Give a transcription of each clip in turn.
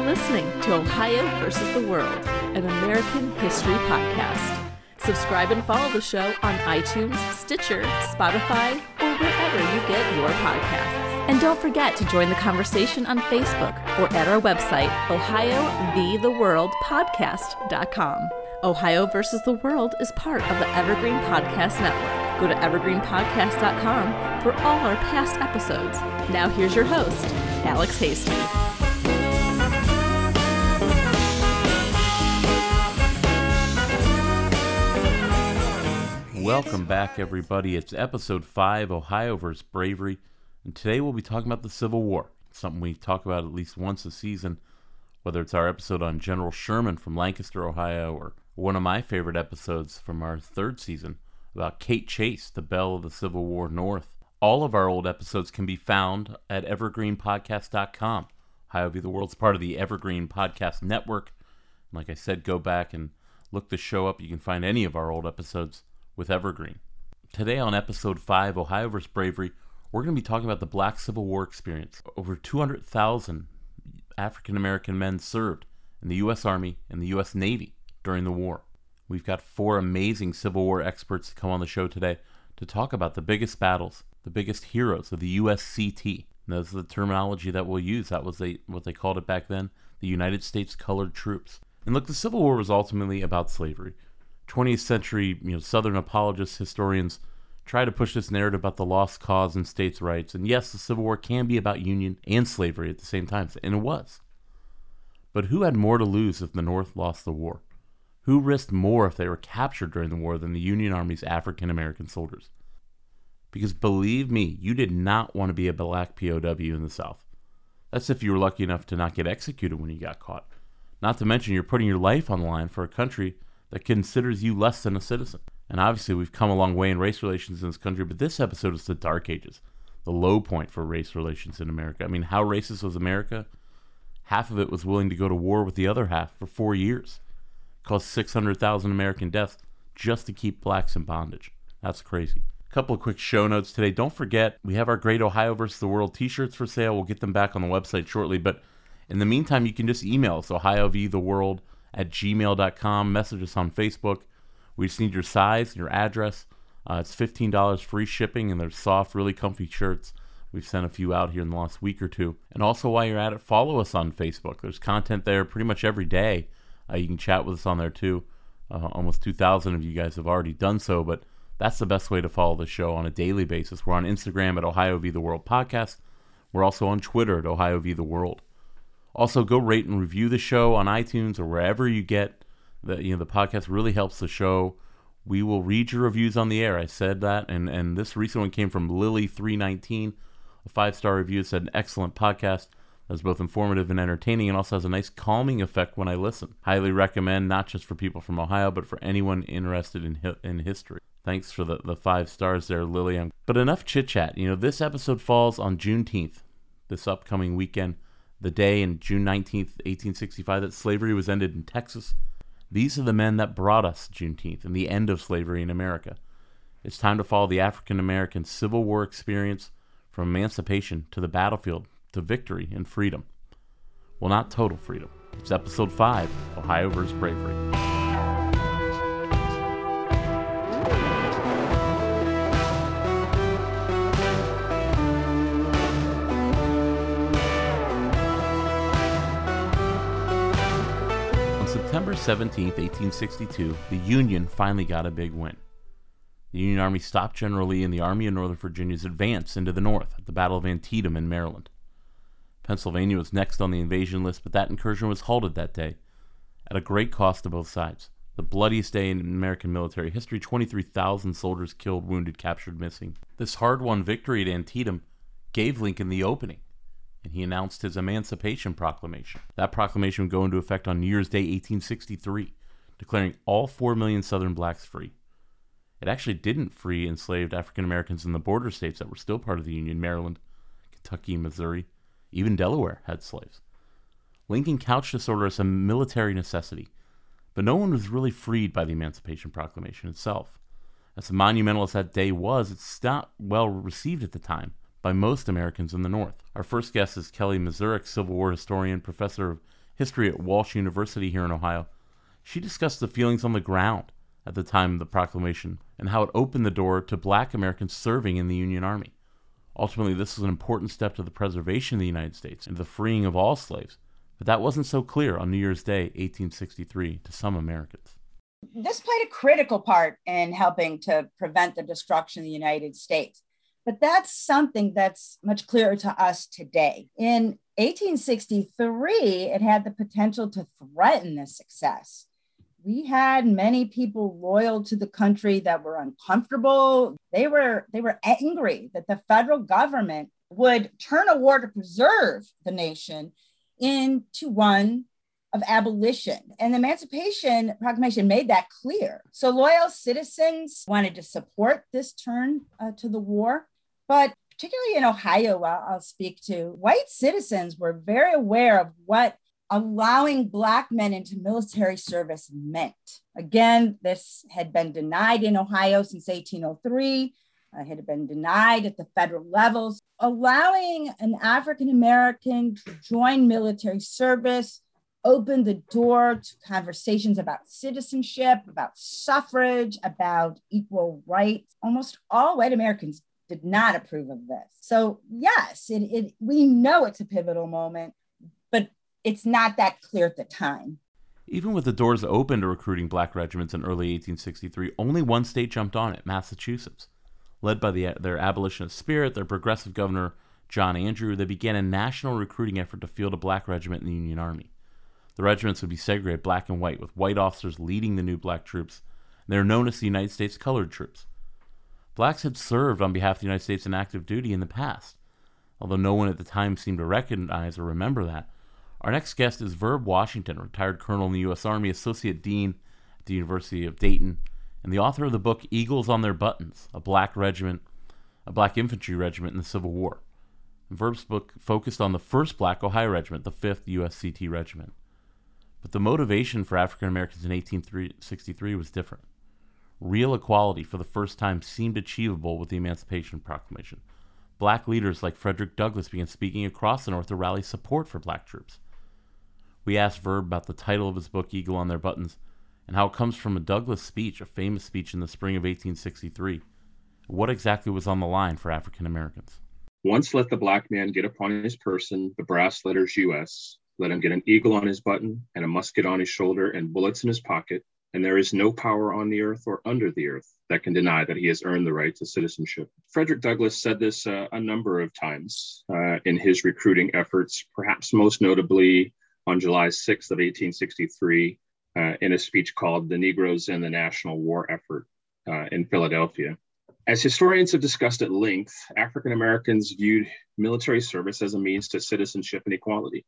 You're listening to Ohio versus the World, an American history podcast. Subscribe and follow the show on iTunes, Stitcher, Spotify, or wherever you get your podcasts. And don't forget to join the conversation on Facebook or at our website, OhioVTheWorldPodcast.com. Ohio versus the World is part of the Evergreen Podcast Network. Go to evergreenpodcast.com for all our past episodes. Now here's your host, Alex Hasty. Welcome back, everybody. It's episode 5 Ohio versus Bravery. And today we'll be talking about the Civil War, something we talk about at least once a season, whether it's our episode on General Sherman from Lancaster, Ohio, or one of my favorite episodes from our third season about Kate Chase, the belle of the Civil War North. All of our old episodes can be found at evergreenpodcast.com. Ohio v. the World's part of the Evergreen Podcast Network. And like I said, go back and look the show up. You can find any of our old episodes with Evergreen. Today on episode 5, Ohio vs. Bravery, we're going to be talking about the Black Civil War experience. Over 200,000 African American men served in the U.S. Army and the U.S. Navy during the war. We've got four amazing Civil War experts to come on the show today to talk about the biggest battles, the biggest heroes of the USCT. And that's the terminology that we'll use. That was what they called it back then, the United States Colored Troops. And look, the Civil War was ultimately about slavery. 20th century you know, Southern apologists, historians try to push this narrative about the lost cause and states' rights. And yes, the Civil War can be about Union and slavery at the same time, and it was. But who had more to lose if the North lost the war? Who risked more if they were captured during the war than the Union Army's African American soldiers? Because believe me, you did not want to be a black POW in the South. That's if you were lucky enough to not get executed when you got caught. Not to mention, you're putting your life on the line for a country that considers you less than a citizen. And obviously, we've come a long way in race relations in this country, but this episode is the dark ages, the low point for race relations in America. I mean, how racist was America? Half of it was willing to go to war with the other half for four years. Caused 600,000 American deaths just to keep blacks in bondage. That's crazy. A couple of quick show notes today. Don't forget, we have our great Ohio versus the World t shirts for sale. We'll get them back on the website shortly. But in the meantime, you can just email us, Ohio v the World at gmail.com. Message us on Facebook. We just need your size your address. Uh, it's $15 free shipping, and they're soft, really comfy shirts. We've sent a few out here in the last week or two. And also, while you're at it, follow us on Facebook. There's content there pretty much every day. Uh, you can chat with us on there too. Uh, almost 2,000 of you guys have already done so, but that's the best way to follow the show on a daily basis. We're on Instagram at Ohio v the World Podcast. We're also on Twitter at Ohio v the World. Also, go rate and review the show on iTunes or wherever you get the you know the podcast. Really helps the show. We will read your reviews on the air. I said that, and and this recent one came from Lily three nineteen, a five star review. Said an excellent podcast that's both informative and entertaining, and also has a nice calming effect when I listen. Highly recommend, not just for people from Ohio, but for anyone interested in in history. Thanks for the, the five stars there, Lillian. But enough chit chat. You know, this episode falls on Juneteenth, this upcoming weekend the day in June 19th, 1865, that slavery was ended in Texas. These are the men that brought us Juneteenth and the end of slavery in America. It's time to follow the African American Civil War experience from emancipation to the battlefield to victory and freedom. Well, not total freedom. It's episode 5 Ohio vs. Bravery. September 17, 1862, the Union finally got a big win. The Union Army stopped General Lee and the Army of Northern Virginia's advance into the North at the Battle of Antietam in Maryland. Pennsylvania was next on the invasion list, but that incursion was halted that day at a great cost to both sides. The bloodiest day in American military history 23,000 soldiers killed, wounded, captured, missing. This hard won victory at Antietam gave Lincoln the opening and he announced his Emancipation Proclamation. That proclamation would go into effect on New Year's Day, 1863, declaring all 4 million Southern blacks free. It actually didn't free enslaved African Americans in the border states that were still part of the Union Maryland, Kentucky, Missouri, even Delaware had slaves. Lincoln couched this order as a military necessity, but no one was really freed by the Emancipation Proclamation itself. As monumental as that day was, it's not well received at the time by most Americans in the North. Our first guest is Kelly Mezurek, Civil War historian, professor of history at Walsh University here in Ohio. She discussed the feelings on the ground at the time of the proclamation and how it opened the door to black Americans serving in the Union Army. Ultimately, this was an important step to the preservation of the United States and the freeing of all slaves, but that wasn't so clear on New Year's Day, 1863, to some Americans. This played a critical part in helping to prevent the destruction of the United States. But that's something that's much clearer to us today. In 1863, it had the potential to threaten this success. We had many people loyal to the country that were uncomfortable. They were they were angry that the federal government would turn a war to preserve the nation into one of abolition. And the emancipation proclamation made that clear. So loyal citizens wanted to support this turn uh, to the war but particularly in ohio I'll speak to white citizens were very aware of what allowing Black men into military service meant. Again, this had been denied in Ohio since 1803. Uh, had been denied at the federal levels. Allowing an African American to join military service opened the door to conversations about citizenship, about suffrage, about equal rights. Almost all white Americans did not approve of this. So, yes, it, it, we know it's a pivotal moment but it's not that clear at the time. Even with the doors open to recruiting black regiments in early 1863, only one state jumped on it Massachusetts. Led by the, their abolitionist spirit, their progressive governor, John Andrew, they began a national recruiting effort to field a black regiment in the Union Army. The regiments would be segregated black and white, with white officers leading the new black troops. They are known as the United States Colored Troops. Blacks had served on behalf of the United States in active duty in the past, although no one at the time seemed to recognize or remember that. Our next guest is Verb Washington, retired colonel in the U.S. Army, associate dean at the University of Dayton, and the author of the book Eagles on Their Buttons, a black regiment, a black infantry regiment in the Civil War. Verb's book focused on the first black Ohio regiment, the 5th USCT regiment. But the motivation for African Americans in 1863 was different. Real equality for the first time seemed achievable with the Emancipation Proclamation. Black leaders like Frederick Douglass began speaking across the North to rally support for black troops. We asked Verb about the title of his book, Eagle on Their Buttons, and how it comes from a Douglass speech, a famous speech in the spring of 1863. What exactly was on the line for African Americans? Once let the black man get upon his person the brass letters US, let him get an eagle on his button and a musket on his shoulder and bullets in his pocket, and there is no power on the earth or under the earth that can deny that he has earned the right to citizenship. Frederick Douglass said this uh, a number of times uh, in his recruiting efforts, perhaps most notably on July 6th of 1863 uh, in a speech called The Negroes in the National War Effort uh, in Philadelphia. As historians have discussed at length, African Americans viewed military service as a means to citizenship and equality.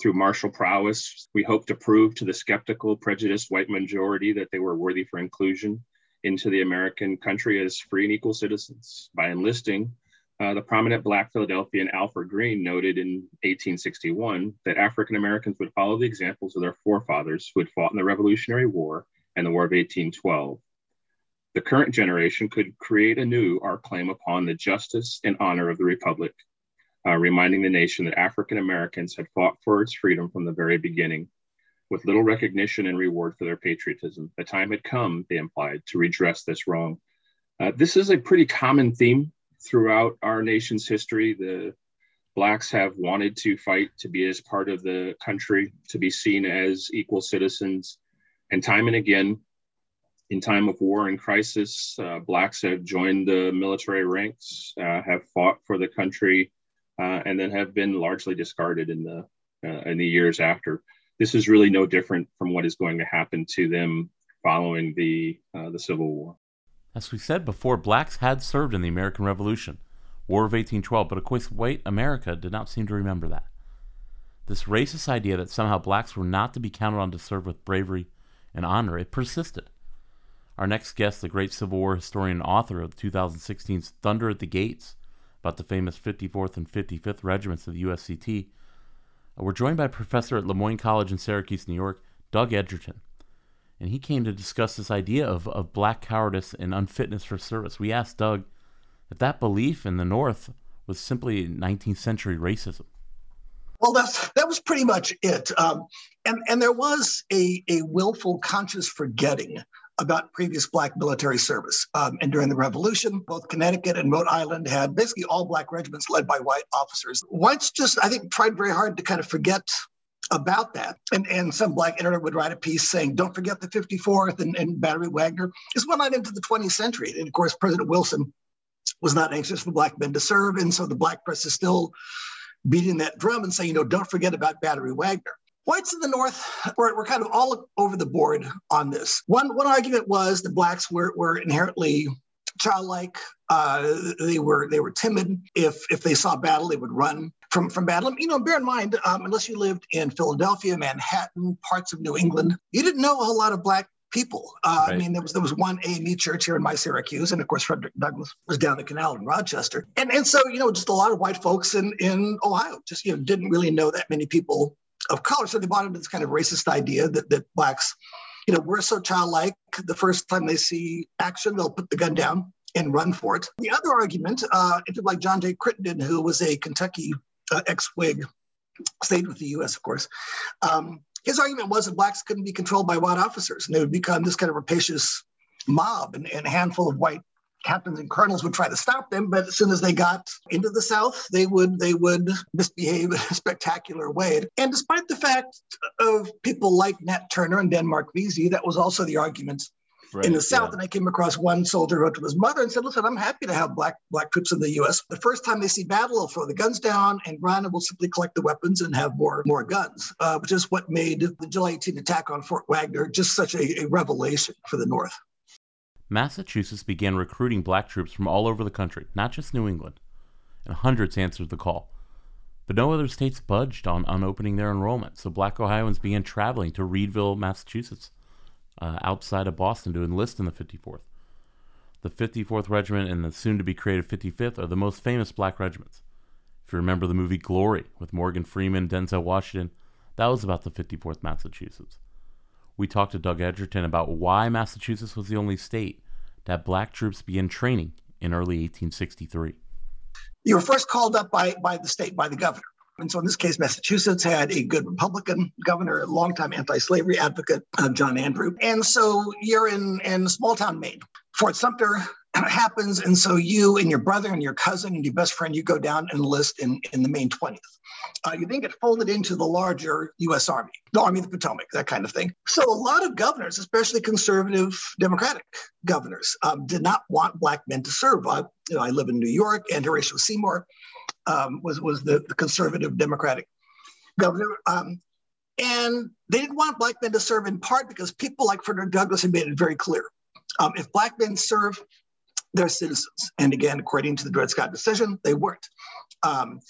Through martial prowess, we hope to prove to the skeptical, prejudiced white majority that they were worthy for inclusion into the American country as free and equal citizens. By enlisting, uh, the prominent Black Philadelphian Alfred Green noted in 1861 that African Americans would follow the examples of their forefathers who had fought in the Revolutionary War and the War of 1812. The current generation could create anew our claim upon the justice and honor of the Republic, uh, reminding the nation that African Americans had fought for its freedom from the very beginning. With little recognition and reward for their patriotism, the time had come, they implied, to redress this wrong. Uh, this is a pretty common theme throughout our nation's history, the blacks have wanted to fight to be as part of the country, to be seen as equal citizens. And time and again, in time of war and crisis, uh, blacks have joined the military ranks, uh, have fought for the country, uh, and then have been largely discarded in the uh, in the years after. This is really no different from what is going to happen to them following the uh, the Civil War. As we said before, blacks had served in the American Revolution, War of 1812, but of course, white America did not seem to remember that. This racist idea that somehow blacks were not to be counted on to serve with bravery and honor, it persisted. Our next guest, the great Civil War historian and author of 2016's Thunder at the Gates, about the famous 54th and 55th regiments of the USCT, uh, we're joined by a professor at Le Moyne College in Syracuse, New York, Doug Egerton and he came to discuss this idea of, of black cowardice and unfitness for service. We asked Doug if that belief in the North was simply 19th century racism. Well, that's that was pretty much it. Um, and and there was a a willful, conscious forgetting about previous black military service. Um, and during the Revolution, both Connecticut and Rhode Island had basically all black regiments led by white officers. Whites just, I think, tried very hard to kind of forget about that. And, and some black editor would write a piece saying, don't forget the 54th and, and Battery Wagner. This went on into the 20th century. And of course, President Wilson was not anxious for black men to serve. And so the black press is still beating that drum and saying, you know, don't forget about Battery Wagner. Whites in the North were, were kind of all over the board on this. One, one argument was the blacks were, were inherently childlike. Uh, they were they were timid. If if they saw battle, they would run from from battle. You know, bear in mind, um, unless you lived in Philadelphia, Manhattan, parts of New England, you didn't know a whole lot of black people. Uh, right. I mean, there was there was one AME church here in my Syracuse, and of course Frederick Douglass was down the canal in Rochester, and and so you know just a lot of white folks in in Ohio just you know didn't really know that many people of color, so they bought into this kind of racist idea that that blacks, you know, we're so childlike. The first time they see action, they'll put the gun down and run for it. The other argument, uh, like John J. Crittenden, who was a Kentucky uh, ex-Whig, stayed with the U.S. of course. Um, his argument was that blacks couldn't be controlled by white officers, and they would become this kind of rapacious mob, and, and a handful of white captains and colonels would try to stop them, but as soon as they got into the South, they would they would misbehave in a spectacular way. And despite the fact of people like Nat Turner and Denmark Vesey, that was also the argument Right, in the South. Yeah. And I came across one soldier who wrote to his mother and said, Listen, I'm happy to have black black troops in the US. The first time they see battle, they'll throw the guns down and run and we'll simply collect the weapons and have more, more guns, uh, which is what made the July 18 attack on Fort Wagner just such a, a revelation for the North. Massachusetts began recruiting black troops from all over the country, not just New England, and hundreds answered the call. But no other states budged on, on opening their enrollment, so black Ohioans began traveling to Readville, Massachusetts, uh, outside of Boston to enlist in the 54th. The 54th Regiment and the soon to be created 55th are the most famous black regiments. If you remember the movie Glory with Morgan Freeman, Denzel Washington, that was about the 54th Massachusetts. We talked to Doug Egerton about why Massachusetts was the only state that black troops began training in early 1863. You were first called up by, by the state, by the governor. And so in this case, Massachusetts had a good Republican governor, a longtime anti-slavery advocate, uh, John Andrew. And so you're in, in small town Maine. Fort Sumter happens. And so you and your brother and your cousin and your best friend, you go down and enlist in, in the Maine 20th. Uh, you then get folded into the larger U.S. Army, the Army of the Potomac, that kind of thing. So a lot of governors, especially conservative Democratic governors, um, did not want black men to serve. I, you know, I live in New York, and Horatio Seymour um, was was the, the, conservative Democratic governor. Um, and they didn't want black men to serve in part because people like Frederick Douglass had made it very clear. Um, if black men serve, they're citizens. And again, according to the Dred Scott decision, they weren't. Um,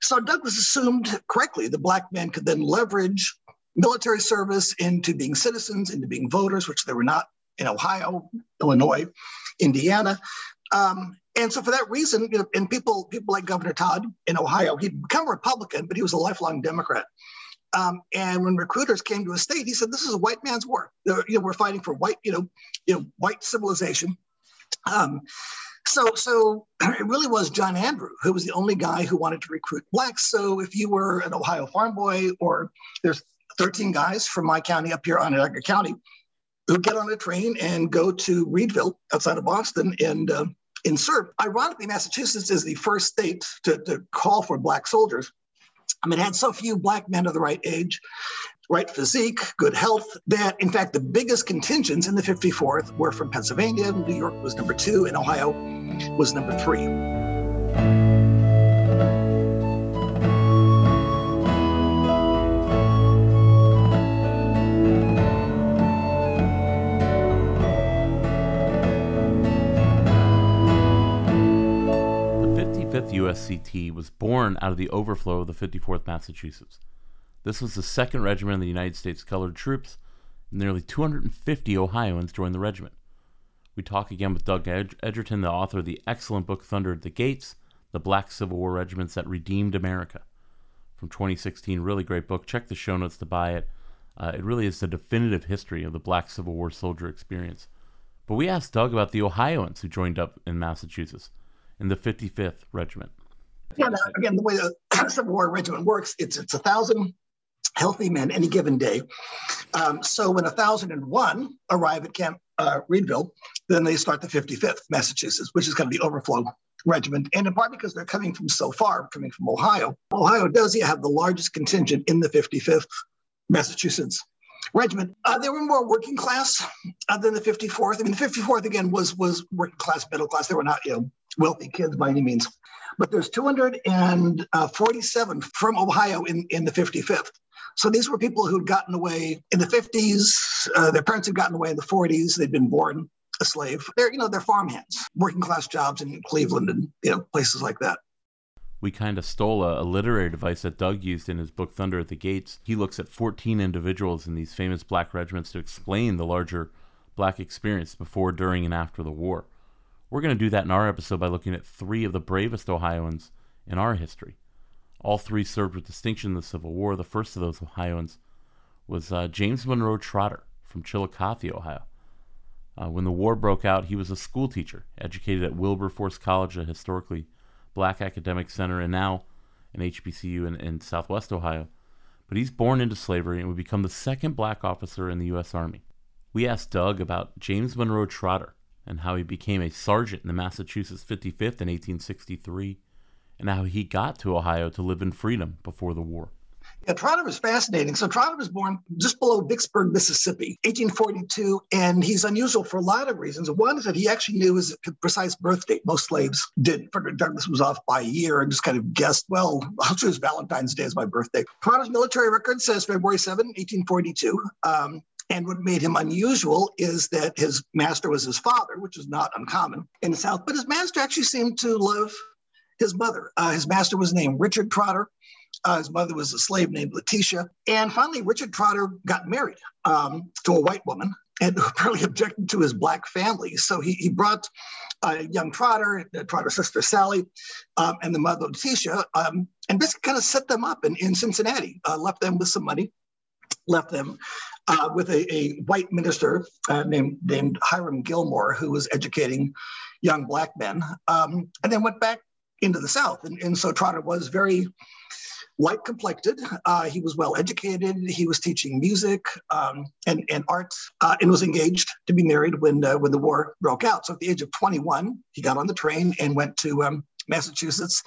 so Douglass assumed correctly the black men could then leverage military service into being citizens, into being voters, which they were not in Ohio, Illinois, Indiana. Um, and so for that reason, you know, and people people like Governor Tod in Ohio, he'd become a Republican, but he was a lifelong Democrat. Um, and when recruiters came to a state, he said, "This is a white man's war. You know, we're fighting for white, you know, you know, white civilization." Um, so, so it really was John Andrew who was the only guy who wanted to recruit blacks. So, if you were an Ohio farm boy, or there's 13 guys from my county up here, Onondaga County, who get on a train and go to Readville outside of Boston and uh, in serve. Ironically, Massachusetts is the first state to, to call for Black soldiers. I mean, it had so few Black men of the right age, right physique, good health, that in fact, the biggest contingents in the 54th were from Pennsylvania. New York was number two, and Ohio was number three. 5th USCT was born out of the overflow of the 54th Massachusetts. This was the second regiment of the United States Colored Troops, and nearly 250 Ohioans joined the regiment. We talk again with Doug Ed- Egerton, the author of the excellent book Thunder at the Gates The Black Civil War Regiments That Redeemed America from 2016. Really great book. Check the show notes to buy it. Uh, it really is the definitive history of the Black Civil War soldier experience. But we asked Doug about the Ohioans who joined up in Massachusetts in the 55th Regiment. Yeah, again, the way the Civil War regiment works, it's it's a thousand healthy men any given day. Um, so when 1,001 arrive at Camp uh, Readville, then they start the 55th Massachusetts, which is kind of the overflow regiment. And in part because they're coming from so far, coming from Ohio. Ohio does have the largest contingent in the 55th Massachusetts regiment. Uh, they were more working class uh, than the 54th. I mean, the 54th again was was working class, middle class. They were not you know wealthy kids by any means. But there's 247 from Ohio in, in the 55th. So these were people who'd gotten away in the 50s. Uh, their parents had gotten away in the 40s. They'd been born a slave. They're, you know, they're farmhands, working class jobs in Cleveland and, you know, places like that. We kind of stole a, a literary device that Doug used in his book Thunder at the Gates. He looks at 14 individuals in these famous black regiments to explain the larger black experience before, during, and after the war. We're going to do that in our episode by looking at three of the bravest Ohioans in our history. All three served with distinction in the Civil War. The first of those Ohioans was uh, James Monroe Trotter from Chillicothe, Ohio. Uh, when the war broke out, he was a school teacher, educated at Wilberforce College, a historically black academic center, and now an HBCU in, in southwest Ohio. But he's born into slavery and would become the second black officer in the U.S. Army. We asked Doug about James Monroe Trotter and how he became a sergeant in the Massachusetts 55th in 1863 and how he got to Ohio to live in freedom before the war. Yeah, Trotter was fascinating. So Trotter was born just below Vicksburg, Mississippi, 1842, and he's unusual for a lot of reasons. One is that he actually knew his precise birth date. Most slaves didn't. Frederick Douglass was off by a year and just kind of guessed, well, I'll choose Valentine's Day as my birthday. Trotter's military record says February 7, 1842. Um, and what made him unusual is that his master was his father, which is not uncommon in the South, but his master actually seemed to love his mother. Uh, his master was named Richard Trotter. Uh, his mother was a slave named Letitia. And finally, Richard Trotter got married um, to a white woman and apparently objected to his black family. So he, he brought uh, young Trotter, Trotter's sister Sally, um, and the mother Letitia, um, and basically kind of set them up in, in Cincinnati, uh, left them with some money, left them uh, with a, a, white minister uh, named, named Hiram Gilmore, who was educating young black men, um, and then went back into the South. And, and so Trotter was very light complected. Uh, he was well educated. He was teaching music um, and, and art uh, and was engaged to be married when, uh, when the war broke out. So at the age of 21, he got on the train and went to um, Massachusetts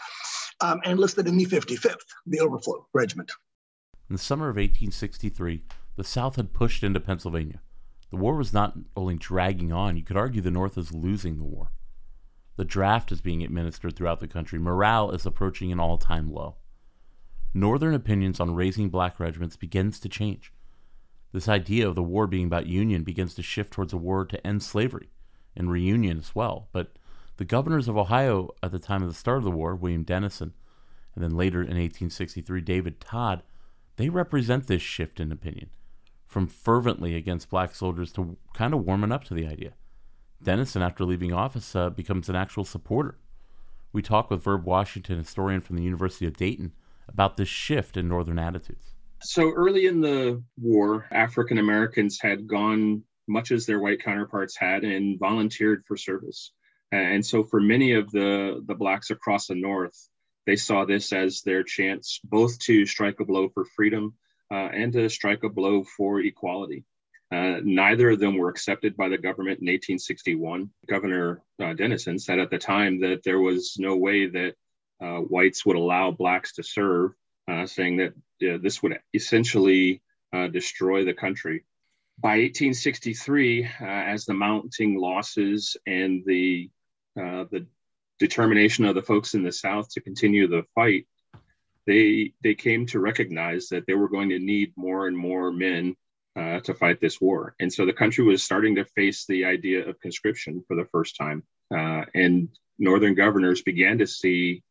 um, and enlisted in the 55th, the Overflow Regiment. In the summer of 1863, the South had pushed into Pennsylvania. The war was not only dragging on, you could argue the North is losing the war. The draft is being administered throughout the country. Morale is approaching an all time low. Northern opinions on raising black regiments begins to change. This idea of the war being about union begins to shift towards a war to end slavery and reunion as well. But the governors of Ohio at the time of the start of the war, William Dennison, and then later in 1863, David Tod, they represent this shift in opinion from fervently against black soldiers to kind of warming up to the idea. Dennison, after leaving office, uh, becomes an actual supporter. We talk with Verb Washington, historian from the University of Dayton, about this shift in Northern attitudes. So early in the war, African Americans had gone much as their white counterparts had and volunteered for service. And so for many of the, the blacks across the North, they saw this as their chance both to strike a blow for freedom uh, and to strike a blow for equality. Uh, neither of them were accepted by the government in 1861. Governor uh, Dennison said at the time that there was no way that uh, whites would allow blacks to serve, uh, saying that this would essentially uh, destroy the country. By 1863, as the mounting losses and the the determination of the folks in the South to continue the fight, they they came to recognize that they were going to need more and more men uh, to fight this war. And so the country was starting to face the idea of conscription for the first time. Uh, and Northern governors began to see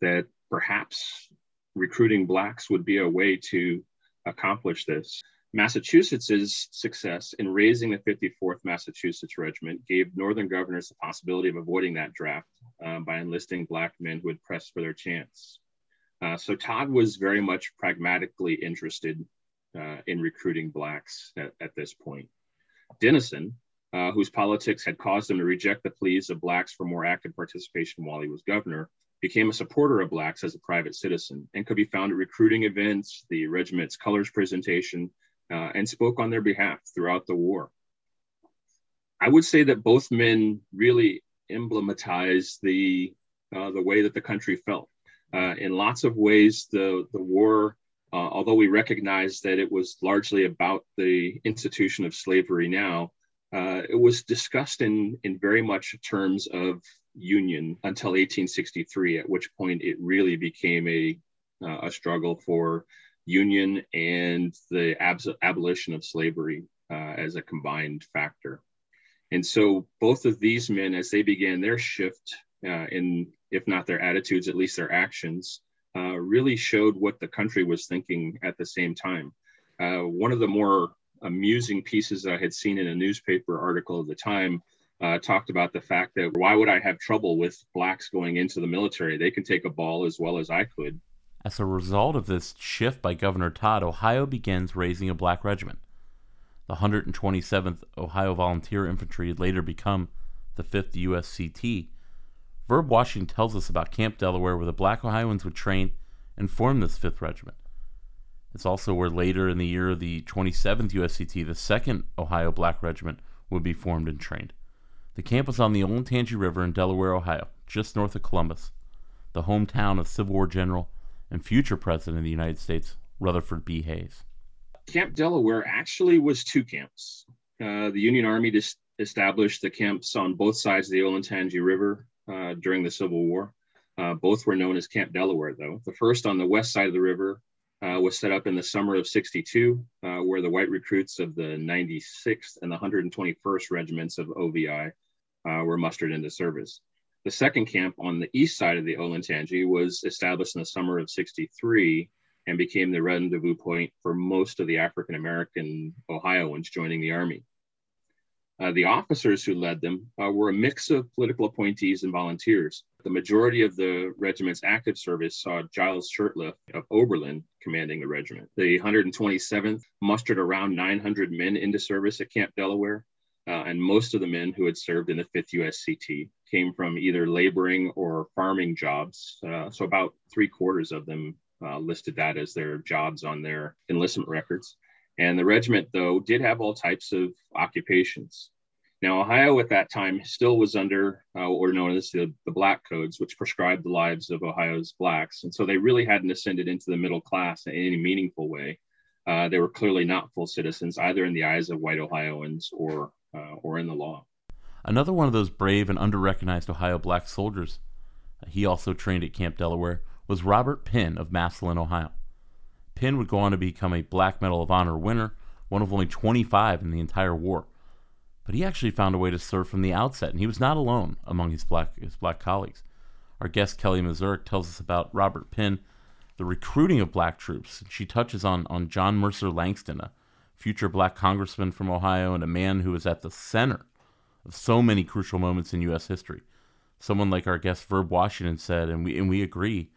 that perhaps recruiting Blacks would be a way to accomplish this. Massachusetts's success in raising the 54th Massachusetts Regiment gave Northern governors the possibility of avoiding that draft uh, by enlisting Black men who would press for their chance. Uh, so Tod was very much pragmatically interested uh, in recruiting blacks at, at, this point. Dennison, uh, whose politics had caused him to reject the pleas of blacks for more active participation while he was governor, became a supporter of Blacks as a private citizen and could be found at recruiting events, the regiment's colors presentation, uh, and spoke on their behalf throughout the war. I would say that both men really emblematized the uh, the way that the country felt. Uh, in lots of ways, the the war, uh, although we recognize that it was largely about the institution of slavery now, uh, it was discussed in in very much terms of union until 1863, at which point it really became a uh, a struggle for union and the abs- abolition of slavery uh, as a combined factor. And so both of these men, as they began their shift uh, in, if not their attitudes, at least their actions, uh, really showed what the country was thinking at the same time. Uh, one of the more amusing pieces I had seen in a newspaper article of the time uh, talked about the fact that why would I have trouble with blacks going into the military? They can take a ball as well as I could. As a result of this shift by Governor Tod, Ohio begins raising a black regiment. The 127th Ohio Volunteer Infantry later become the 5th USCT. Verb Washington tells us about Camp Delaware, where the black Ohioans would train and form this 5th Regiment. It's also where later in the year of the 27th USCT, the 2nd Ohio Black Regiment, would be formed and trained. The camp was on the Olentangy River in Delaware, Ohio, just north of Columbus, the hometown of Civil War General and future President of the United States, Rutherford B. Hayes. Camp Delaware actually was two camps. Uh, the Union Army established the camps on both sides of the Olentangy River uh, during the Civil War. Uh, both were known as Camp Delaware, though. The first on the west side of the river uh, was set up in the summer of 62, uh, where the white recruits of the 96th and the 121st regiments of OVI uh, were mustered into service. The second camp on the east side of the Olentangy was established in the summer of 63 and became the rendezvous point for most of the African American Ohioans joining the Army. Uh, the officers who led them uh, were a mix of political appointees and volunteers. The majority of the regiment's active service saw Giles Shurtleff of Oberlin commanding the regiment. The 127th mustered around 900 men into service at Camp Delaware, uh, and most of the men who had served in the 5th USCT came from either laboring or farming jobs. Uh, so about three quarters of them uh, listed that as their jobs on their enlistment records. And the regiment, though, did have all types of occupations. Now, Ohio at that time still was under uh, what were known as the, the Black Codes, which prescribed the lives of Ohio's Blacks. And so they really hadn't ascended into the middle class in any meaningful way. Uh, they were clearly not full citizens, either in the eyes of white Ohioans or, uh, or in the law. Another one of those brave and underrecognized Ohio black soldiers, uh, he also trained at Camp Delaware, was Robert Penn of Massillon, Ohio. Penn would go on to become a Black Medal of Honor winner, one of only 25 in the entire war. But he actually found a way to serve from the outset, and he was not alone among his black, his black colleagues. Our guest Kelly Mezurek tells us about Robert Penn, the recruiting of black troops. She touches on, on John Mercer Langston, a future black congressman from Ohio and a man who was at the center of so many crucial moments in U.S. history. Someone like our guest Verb Washington said, and we and we agree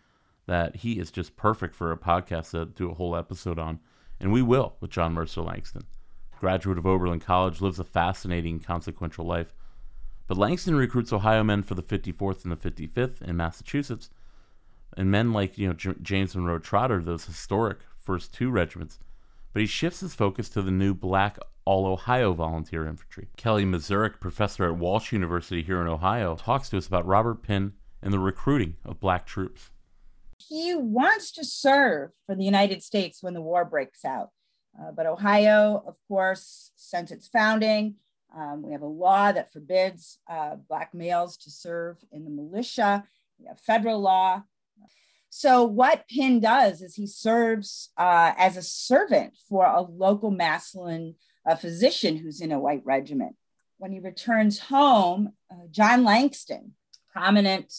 that he is just perfect for a podcast to do a whole episode on, and we will with John Mercer Langston. Graduate of Oberlin College, lives a fascinating, consequential life. But Langston recruits Ohio men for the 54th and the 55th in Massachusetts, and men like you know J- James Monroe Trotter, those historic first two regiments. But he shifts his focus to the new Black all Ohio Volunteer Infantry. Kelly Mezurek, professor at Walsh University here in Ohio, talks to us about Robert Penn and the recruiting of black troops. He wants to serve for the United States when the war breaks out. Uh, but Ohio, of course, since its founding, um, we have a law that forbids uh, Black males to serve in the militia. We have federal law. So, what Penn does is he serves uh, as a servant for a local Massillon a physician who's in a white regiment. When he returns home, uh, John Langston, prominent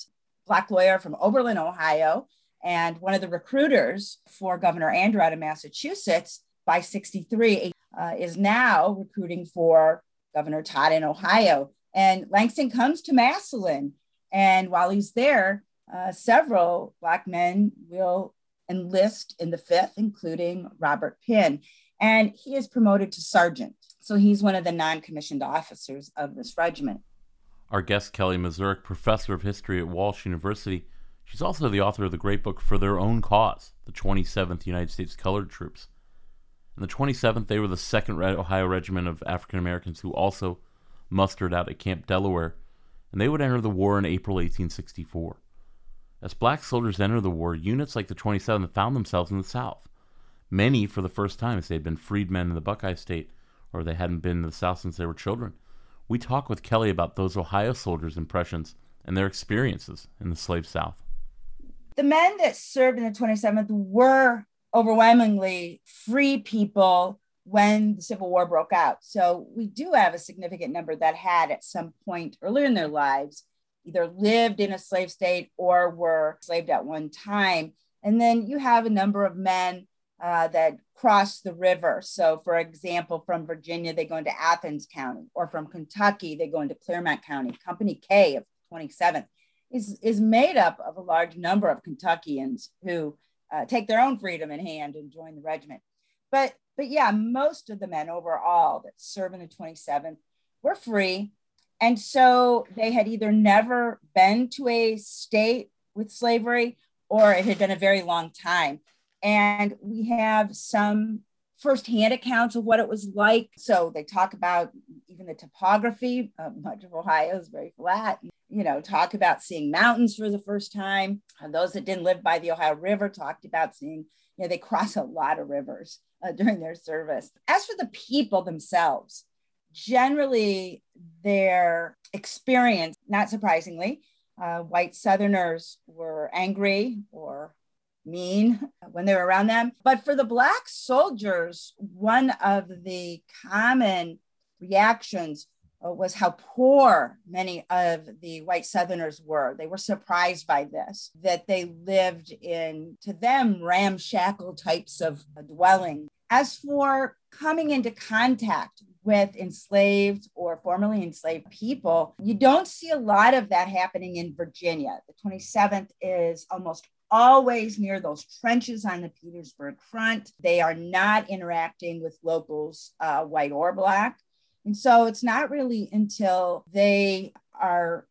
Black lawyer from Oberlin, Ohio, and one of the recruiters for Governor Andrew out of Massachusetts by 63, uh, is now recruiting for Governor Tod in Ohio. And Langston comes to Massillon. And while he's there, uh, several Black men will enlist in the 5th, including Robert Penn and he is promoted to sergeant. So he's one of the non commissioned officers of this regiment. Our guest, Kelly Mezurek, professor of history at Walsh University, She's also the author of the great book For Their Own Cause, the 27th United States Colored Troops. In the 27th, they were the 2nd Ohio Regiment of African Americans who also mustered out at Camp Delaware, and they would enter the war in April 1864. As black soldiers entered the war, units like the 27th found themselves in the South. Many for the first time, as they had been freedmen in the Buckeye State, or they hadn't been in the South since they were children. We talk with Kelly about those Ohio soldiers' impressions and their experiences in the slave South. The men that served in the 27th were overwhelmingly free people when the Civil War broke out. So we do have a significant number that had at some point earlier in their lives either lived in a slave state or were enslaved at one time. And then you have a number of men uh, that cross the river. So, for example, from Virginia, they go into Athens County, or from Kentucky, they go into Clermont County. Company K of 27th is, is made up of a large number of Kentuckians who uh, take their own freedom in hand and join the regiment. But, but yeah, most of the men overall that serve in the 27th were free. And so they had either never been to a state with slavery or it had been a very long time. And we have some firsthand accounts of what it was like. So they talk about even the topography. Uh, much of Ohio is very flat. You know, talk about seeing mountains for the first time. And those that didn't live by the Ohio River talked about seeing, you know, they cross a lot of rivers uh, during their service. As for the people themselves, generally their experience, not surprisingly, uh, white Southerners were angry or mean when they were around them. But for the Black soldiers, one of the common reactions uh, was how poor many of the white Southerners were. They were surprised by this, that they lived in, to them, ramshackle types of dwelling. As for coming into contact with enslaved or formerly enslaved people, you don't see a lot of that happening in Virginia. The 27th is almost always near those trenches on the Petersburg front. They are not interacting with locals, uh, white or black. And so it's not really until they are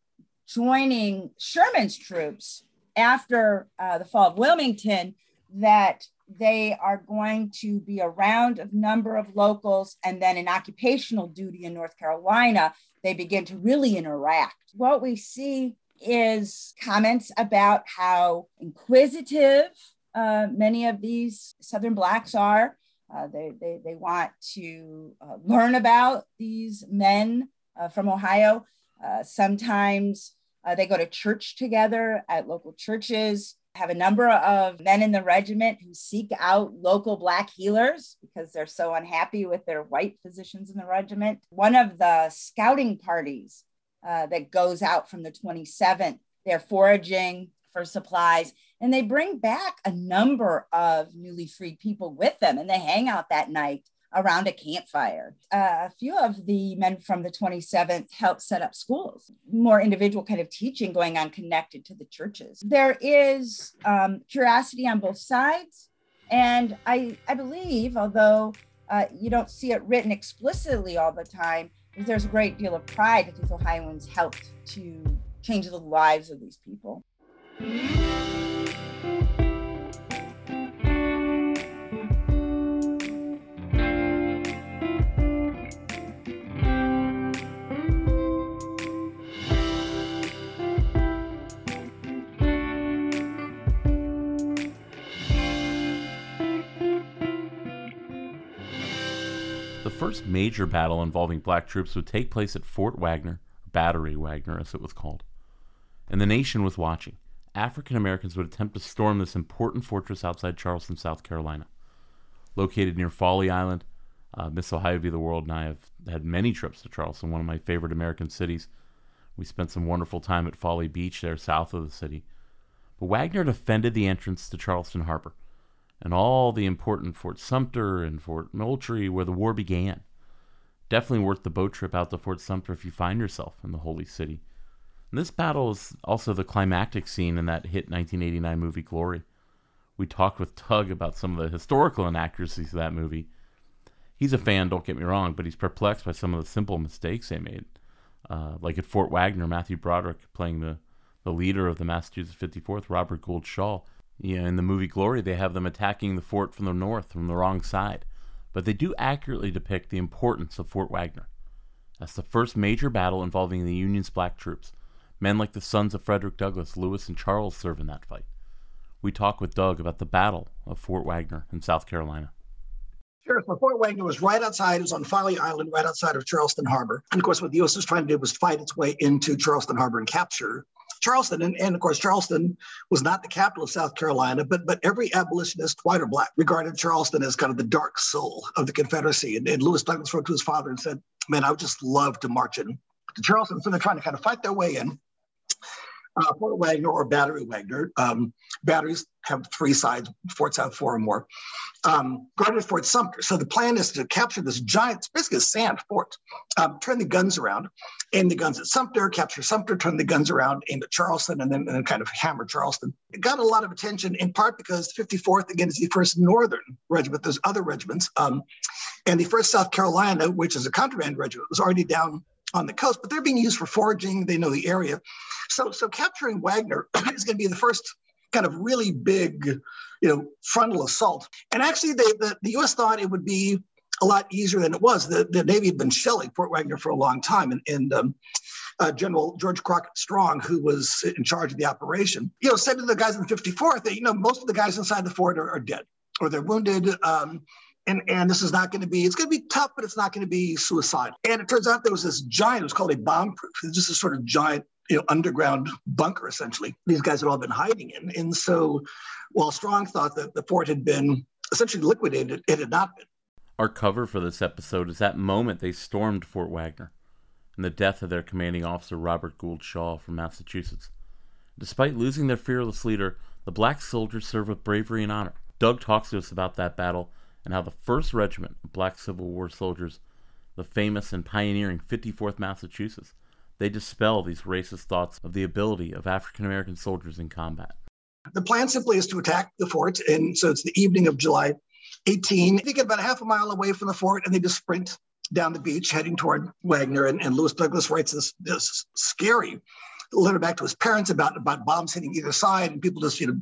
joining Sherman's troops after uh, the fall of Wilmington that they are going to be around a number of locals and then in occupational duty in North Carolina, they begin to really interact. What we see is comments about how inquisitive uh, many of these Southern Blacks are. Uh, they, they, they want to uh, learn about these men uh, from Ohio. Uh, sometimes uh, they go to church together at local churches. Have a number of men in the regiment who seek out local Black healers because they're so unhappy with their white physicians in the regiment. One of the scouting parties uh, that goes out from the 27th. They're foraging for supplies and they bring back a number of newly freed people with them and they hang out that night around a campfire. Uh, a few of the men from the 27th helped set up schools, more individual kind of teaching going on connected to the churches. There is um, curiosity on both sides. And I, I believe, although uh, you don't see it written explicitly all the time, there's a great deal of pride that these Ohioans helped to change the lives of these people. First major battle involving black troops would take place at Fort Wagner, Battery Wagner as it was called. And the nation was watching. African Americans would attempt to storm this important fortress outside Charleston, South Carolina. Located near Folly Island, uh, Miss Ohio View the World and I have had many trips to Charleston, one of my favorite American cities. We spent some wonderful time at Folly Beach there south of the city. But Wagner defended the entrance to Charleston Harbor and all the important Fort Sumter and Fort Moultrie where the war began. Definitely worth the boat trip out to Fort Sumter if you find yourself in the Holy City. And this battle is also the climactic scene in that hit 1989 movie Glory. We talked with Doug about some of the historical inaccuracies of that movie. He's a fan, don't get me wrong, but he's perplexed by some of the simple mistakes they made. Uh, like at Fort Wagner, Matthew Broderick playing the, the leader of the Massachusetts 54th, Robert Gould Shaw. Yeah, in the movie Glory, they have them attacking the fort from the north, from the wrong side. But they do accurately depict the importance of Fort Wagner. That's the first major battle involving the Union's black troops. Men like the sons of Frederick Douglass, Lewis, and Charles serve in that fight. We talk with Doug about the Battle of Fort Wagner in South Carolina. Sure. So Fort Wagner was right outside. It was on Folly Island, right outside of Charleston Harbor. And of course, what the U.S. was trying to do was fight its way into Charleston Harbor and capture Charleston. And, and of course, Charleston was not the capital of South Carolina, but but every abolitionist, white or black, regarded Charleston as kind of the dark soul of the Confederacy. And, and Lewis Douglass wrote to his father and said, Man, I would just love to march in to Charleston. So they're trying to kind of fight their way in uh, Fort Wagner or Battery Wagner. Um, batteries have three sides, forts have four or more. Um, guarded Fort Sumter. So the plan is to capture this giant, basically a sand fort, um, turn the guns around, aim the guns at Sumter, capture Sumter, turn the guns around, aim at Charleston, and then, and then kind of hammer Charleston. It got a lot of attention in part because the 54th, again, is the first Northern regiment. There's other regiments. Um, and the 1st South Carolina, which is a contraband regiment, was already down on the coast, but they're being used for foraging. They know the area. So, so capturing Wagner is going to be the first kind of really big, you know, frontal assault. And actually, they, the, the U.S. thought it would be a lot easier than it was. The, the Navy had been shelling Fort Wagner for a long time, and, and um, uh, General George Crockett Strong, who was in charge of the operation, you know, said to the guys in the 54th that you know most of the guys inside the fort are, are dead or they're wounded. Um, and and this is not going to be it's going to be tough but it's not going to be suicidal. And it turns out there was this giant it was called a bomb proof. It's just a sort of giant you know underground bunker essentially these guys had all been hiding in. And so while strong thought that the fort had been essentially liquidated it had not been. Our cover for this episode is that moment they stormed fort wagner and the death of their commanding officer robert gould shaw from massachusetts. Despite losing their fearless leader the black soldiers served with bravery and honor. Doug talks to us about that battle and how the 1st Regiment of Black Civil War soldiers, the famous and pioneering 54th Massachusetts, they dispel these racist thoughts of the ability of African American soldiers in combat. The plan simply is to attack the fort, and so it's the evening of July 18. They get about half a mile away from the fort, and they just sprint down the beach heading toward Wagner. And, and Lewis Douglass writes this, this scary letter back to his parents about, about bombs hitting either side and people just, you know,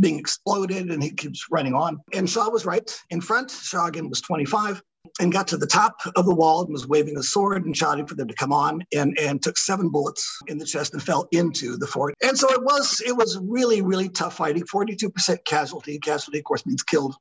being exploded. And he keeps running on. And Shaw was right in front. Shaw again was 25 and got to the top of the wall and was waving a sword and shouting for them to come on and, and took seven bullets in the chest and fell into the fort. And so it was it was really, really tough fighting. 42% casualty. Casualty, of course, means killed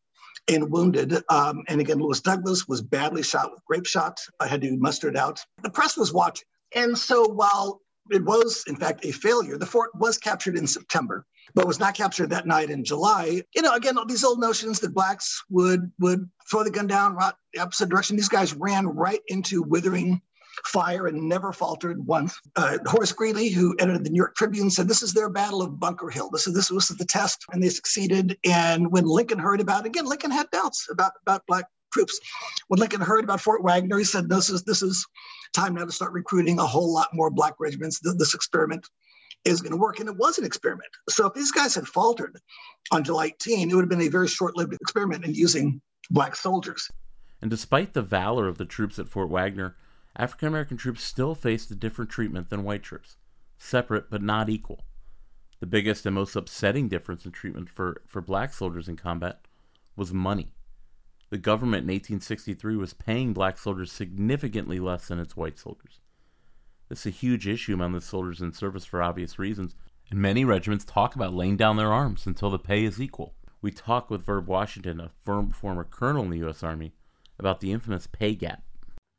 and wounded. Um, and again, Lewis Douglass was badly shot with grape shot. I had to be mustered out. The press was watching. And so while it was, in fact, a failure. The fort was captured in September, but was not captured that night in July. You know, again, all these old notions that blacks would would throw the gun down, rot the opposite direction. These guys ran right into withering fire and never faltered once. Uh, Horace Greeley, who edited the New York Tribune, said this is their battle of Bunker Hill. This is this was the test, and they succeeded. And when Lincoln heard about it, again, Lincoln had doubts about about black troops. When Lincoln heard about Fort Wagner, he said, "This is this is time now to start recruiting a whole lot more black regiments. This experiment is going to work," and it was an experiment. So if these guys had faltered on July 18, it would have been a very short-lived experiment in using black soldiers. And despite the valor of the troops at Fort Wagner, African American troops still faced a different treatment than white troops, separate but not equal. The biggest and most upsetting difference in treatment for, for black soldiers in combat was money. The government in 1863 was paying black soldiers significantly less than its white soldiers. This is a huge issue among the soldiers in service for obvious reasons, and many regiments talk about laying down their arms until the pay is equal. We talk with Verb Washington, a former colonel in the U.S. Army, about the infamous pay gap.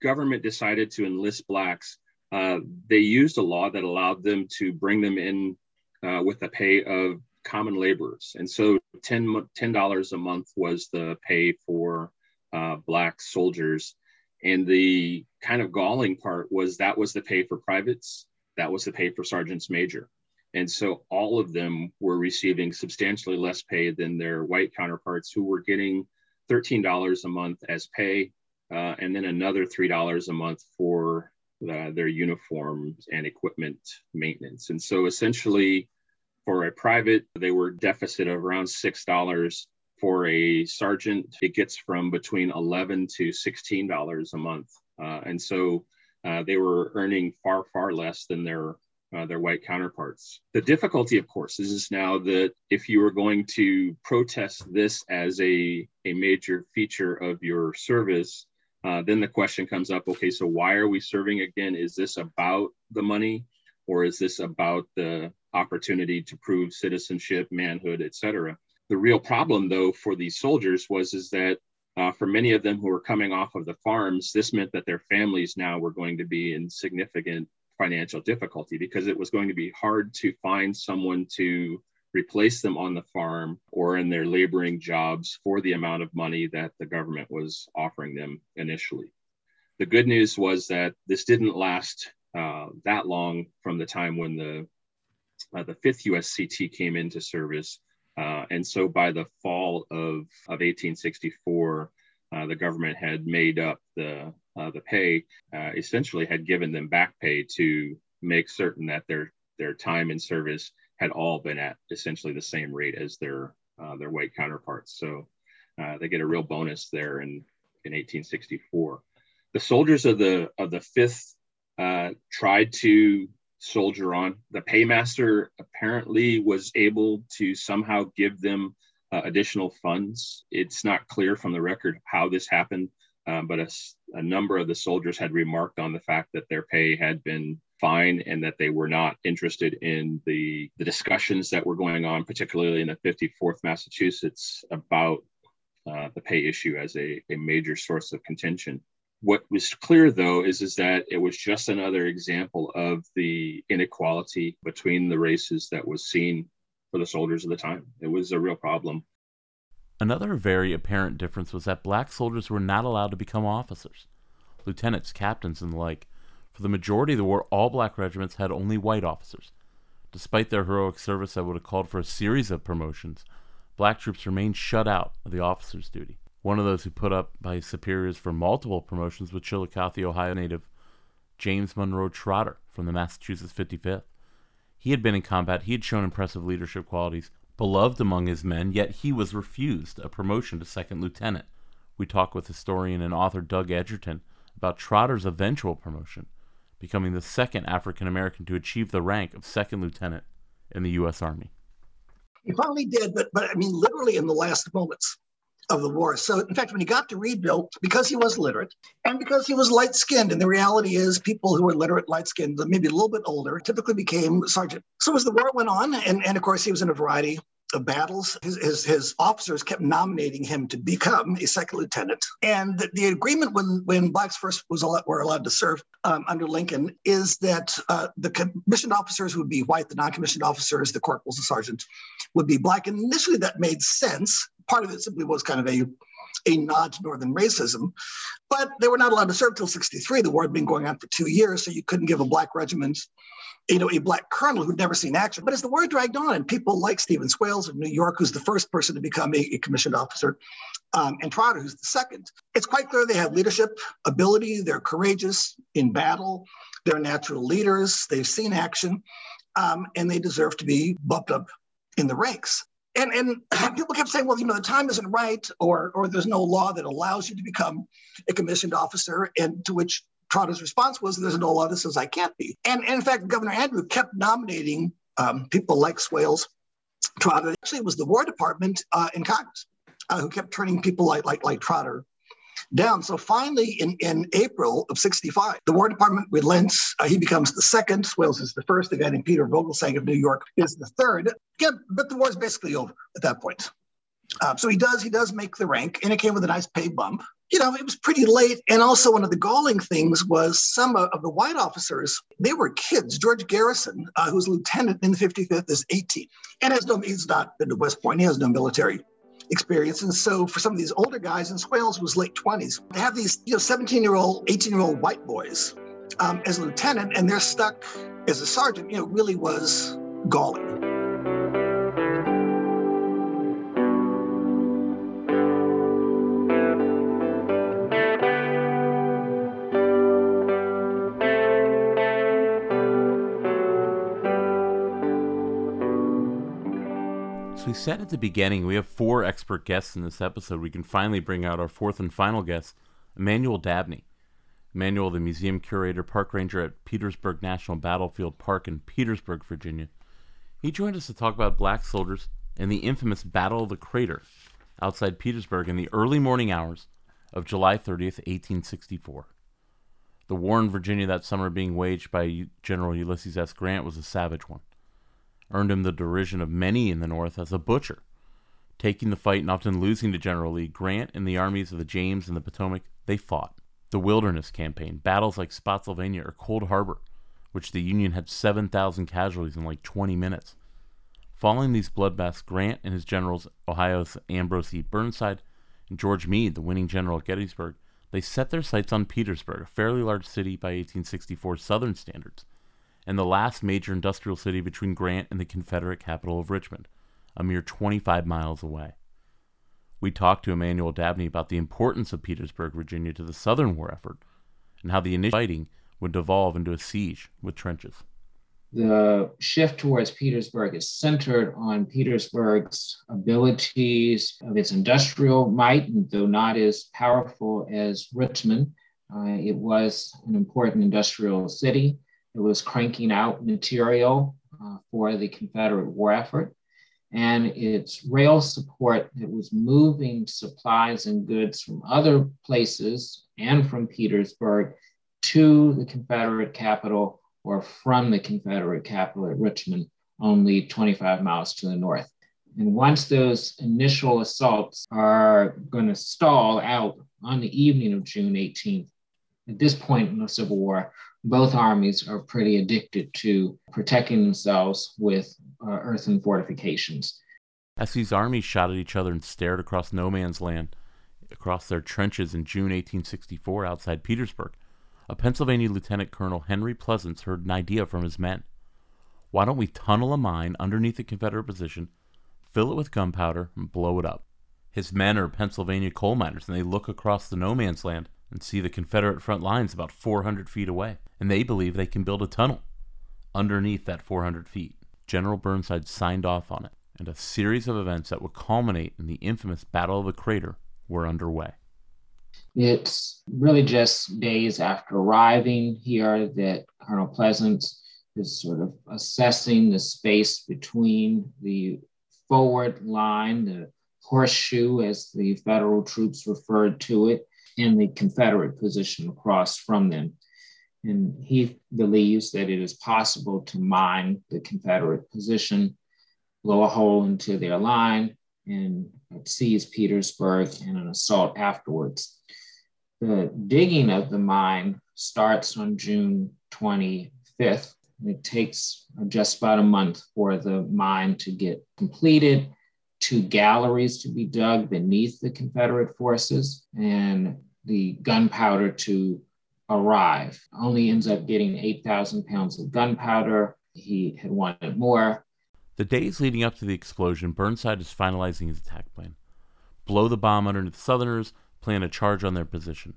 Government decided to enlist blacks. Uh, they used a law that allowed them to bring them in uh, with a pay of common laborers. And so $10, dollars a month was the pay for uh, Black soldiers. And the kind of galling part was that was the pay for privates, that was the pay for sergeants major. And so all of them were receiving substantially less pay than their white counterparts who were getting $13 a month as pay, uh, and then another $3 a month for uh, their uniforms and equipment maintenance. And so essentially, for a private, they were deficit of around $6. For a sergeant, it gets from between 11 to $16 a month. Uh, and so uh, they were earning far, far less than their uh, their white counterparts. The difficulty, of course, is, now that if you are going to protest this as a, a major feature of your service, uh, then the question comes up okay, so why are we serving again? Is this about the money or is this about the opportunity to prove citizenship, manhood, etc.? The real problem, though, for these soldiers was is that uh, for many of them who were coming off of the farms, this meant that their families now were going to be in significant financial difficulty because it was going to be hard to find someone to replace them on the farm or in their laboring jobs for the amount of money that the government was offering them initially. The good news was that this didn't last uh, that long from the time when the uh, the fifth USCT came into service. Uh, and so by the fall of, of 1864, uh, the government had made up the uh, the pay, uh, essentially had given them back pay to make certain that their their time in service had all been at essentially the same rate as their uh, their white counterparts. So they get a real bonus there in in 1864. The soldiers of the of the fifth tried to soldier on. The paymaster apparently was able to somehow give them uh, additional funds. It's not clear from the record how this happened, um, but a, a, number of the soldiers had remarked on the fact that their pay had been fine and that they were not interested in the, the discussions that were going on, particularly in the 54th Massachusetts, about uh, the pay issue as a, a major source of contention. What was clear, though, is, is that it was just another example of the inequality between the races that was seen for the soldiers of the time. It was a real problem. Another very apparent difference was that black soldiers were not allowed to become officers, lieutenants, captains, and the like. For the majority of the war, all black regiments had only white officers. Despite their heroic service that would have called for a series of promotions, black troops remained shut out of the officer's duty. One of those who put up by superiors for multiple promotions was Chillicothe, Ohio native James Monroe Trotter from the Massachusetts 55th. He had been in combat, he had shown impressive leadership qualities, beloved among his men, yet he was refused a promotion to second lieutenant. We talk with historian and author Doug Egerton about Trotter's eventual promotion, becoming the second African American to achieve the rank of second lieutenant in the U.S. Army. He finally did, but but I mean, literally in the last moments of the war. So, in fact, when he got to Readville, because he was literate and because he was light skinned, and the reality is people who were literate, light skinned, maybe a little bit older, typically became sergeant. So, as the war went on, and, and of course, he was in a variety battles. His, his, his, officers kept nominating him to become a second lieutenant. And the, the agreement when, when blacks first was allowed, were allowed to serve um, under Lincoln is that uh, the commissioned officers would be white, the non-commissioned officers, the corporals, the sergeants, would be black. And initially that made sense. Part of it simply was kind of a a nod to Northern racism. But they were not allowed to serve till 63. The war had been going on for two years, so you couldn't give a black regiment, you know, a black colonel who'd never seen action. But as the war dragged on, and people like Stephen Swails of New York, who's the first person to become a, a commissioned officer, um, and Trotter, who's the second, it's quite clear they have leadership ability. They're courageous in battle. They're natural leaders. They've seen action, um, and they deserve to be bumped up in the ranks and and people kept saying, well, you know, the time isn't right, or or there's no law that allows you to become a commissioned officer, and to which Trotter's response was, there's no law that says I can't be. And, and in fact, Governor Andrew kept nominating um, people like Swails, Trotter. Actually, it was the War Department uh, in Congress uh, who kept turning people like like like Trotter down. So finally, in, in April of 65, the War Department relents. Uh, he becomes the second. Swails is the first. The guy named Peter Vogelsang of New York is the third. Yeah, but the war is basically over at that point. Uh, so he does he does make the rank, and it came with a nice pay bump. You know, it was pretty late. And also, one of the galling things was some of the white officers, they were kids. George Garrison, uh, who's lieutenant in the 55th, is 18 and has no, he's not been to West Point. He has no military experience. And so for some of these older guys, and Swails was late 20s, they have these, you know, 17 year old, 18 year old white boys um, as lieutenant, and they're stuck as a sergeant, you know, really was galling. Said at the beginning, we have four expert guests in this episode. We can finally bring out our fourth and final guest, Emmanuel Dabney. Manuel, the museum curator, park ranger at Petersburg National Battlefield Park in Petersburg, Virginia. He joined us to talk about black soldiers and the infamous Battle of the Crater outside Petersburg in the early morning hours of July 30th, 1864. The war in Virginia that summer being waged by General Ulysses S. Grant was a savage one. Earned him the derision of many in the North as a butcher. Taking the fight and often losing to General Lee, Grant and the armies of the James and the Potomac, they fought. The Wilderness Campaign, battles like Spotsylvania or Cold Harbor, which the Union had 7,000 casualties in like 20 minutes. Following these bloodbaths, Grant and his generals, Ohio's Ambrose E. Burnside and George Meade, the winning general at Gettysburg, they set their sights on Petersburg, a fairly large city by 1864 Southern standards, and the last major industrial city between Grant and the Confederate capital of Richmond, a mere 25 miles away. We talked to Emmanuel Dabney about the importance of Petersburg, Virginia to the Southern war effort, and how the initial fighting would devolve into a siege with trenches the shift towards Petersburg is centered on Petersburg's abilities of its industrial might, though not as powerful as Richmond, uh, it was an important industrial city. It was cranking out material uh, for the Confederate war effort. And its rail support that was moving supplies and goods from other places and from Petersburg to the Confederate capital or from the Confederate capital at Richmond, only 25 miles to the north. And once those initial assaults are going to stall out on the evening of June 18th, at this point in the Civil War, both armies are pretty addicted to protecting themselves with uh, earthen fortifications. As these armies shot at each other and stared across no man's land, across their trenches in June 1864 outside Petersburg, a Pennsylvania Lieutenant Colonel Henry Pleasants heard an idea from his men. Why don't we tunnel a mine underneath the Confederate position, fill it with gunpowder, and blow it up? His men are Pennsylvania coal miners, and they look across the no man's land and see the Confederate front lines about 400 feet away, and they believe they can build a tunnel underneath that 400 feet. General Burnside signed off on it, and a series of events that would culminate in the infamous Battle of the Crater were underway. It's really just days after arriving here that Colonel Pleasants is sort of assessing the space between the forward line, the horseshoe, as the federal troops referred to it, and the Confederate position across from them. And he believes that it is possible to mine the Confederate position, blow a hole into their line, and seize Petersburg and an assault afterwards. The digging of the mine starts on June 25th. It takes just about a month for the mine to get completed, two galleries to be dug beneath the Confederate forces, and the gunpowder to arrive. Only ends up getting 8,000 pounds of gunpowder. He had wanted more. The days leading up to the explosion, Burnside is finalizing his attack plan. Blow the bomb underneath the Southerners, plan a charge on their position.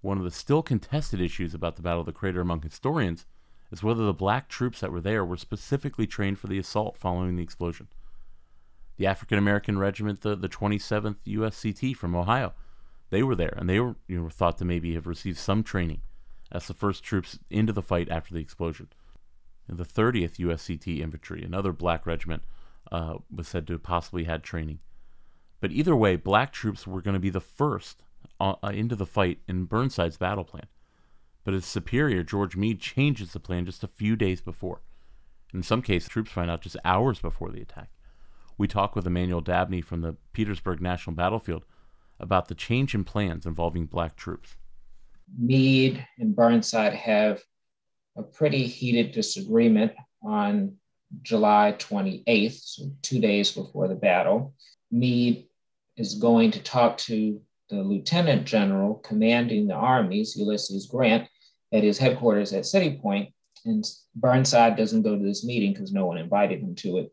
One of the still contested issues about the Battle of the Crater among historians is whether the black troops that were there were specifically trained for the assault following the explosion. The African American regiment, the, the 27th USCT from Ohio, they were there, and they were you know, thought to maybe have received some training as the first troops into the fight after the explosion. And the 30th USCT Infantry, another black regiment, uh, was said to have possibly had training. But either way, black troops were going to be the first uh, uh, into the fight in Burnside's battle plan. But his superior, George Meade, changes the plan just a few days before. In some cases, troops find out just hours before the attack. We talk with Emmanuel Dabney from the Petersburg National Battlefield about the change in plans involving black troops. Meade and Burnside have a pretty heated disagreement on July 28th, so two days before the battle. Meade is going to talk to the lieutenant general commanding the armies, Ulysses Grant, at his headquarters at City Point, and Burnside doesn't go to this meeting because no one invited him to it.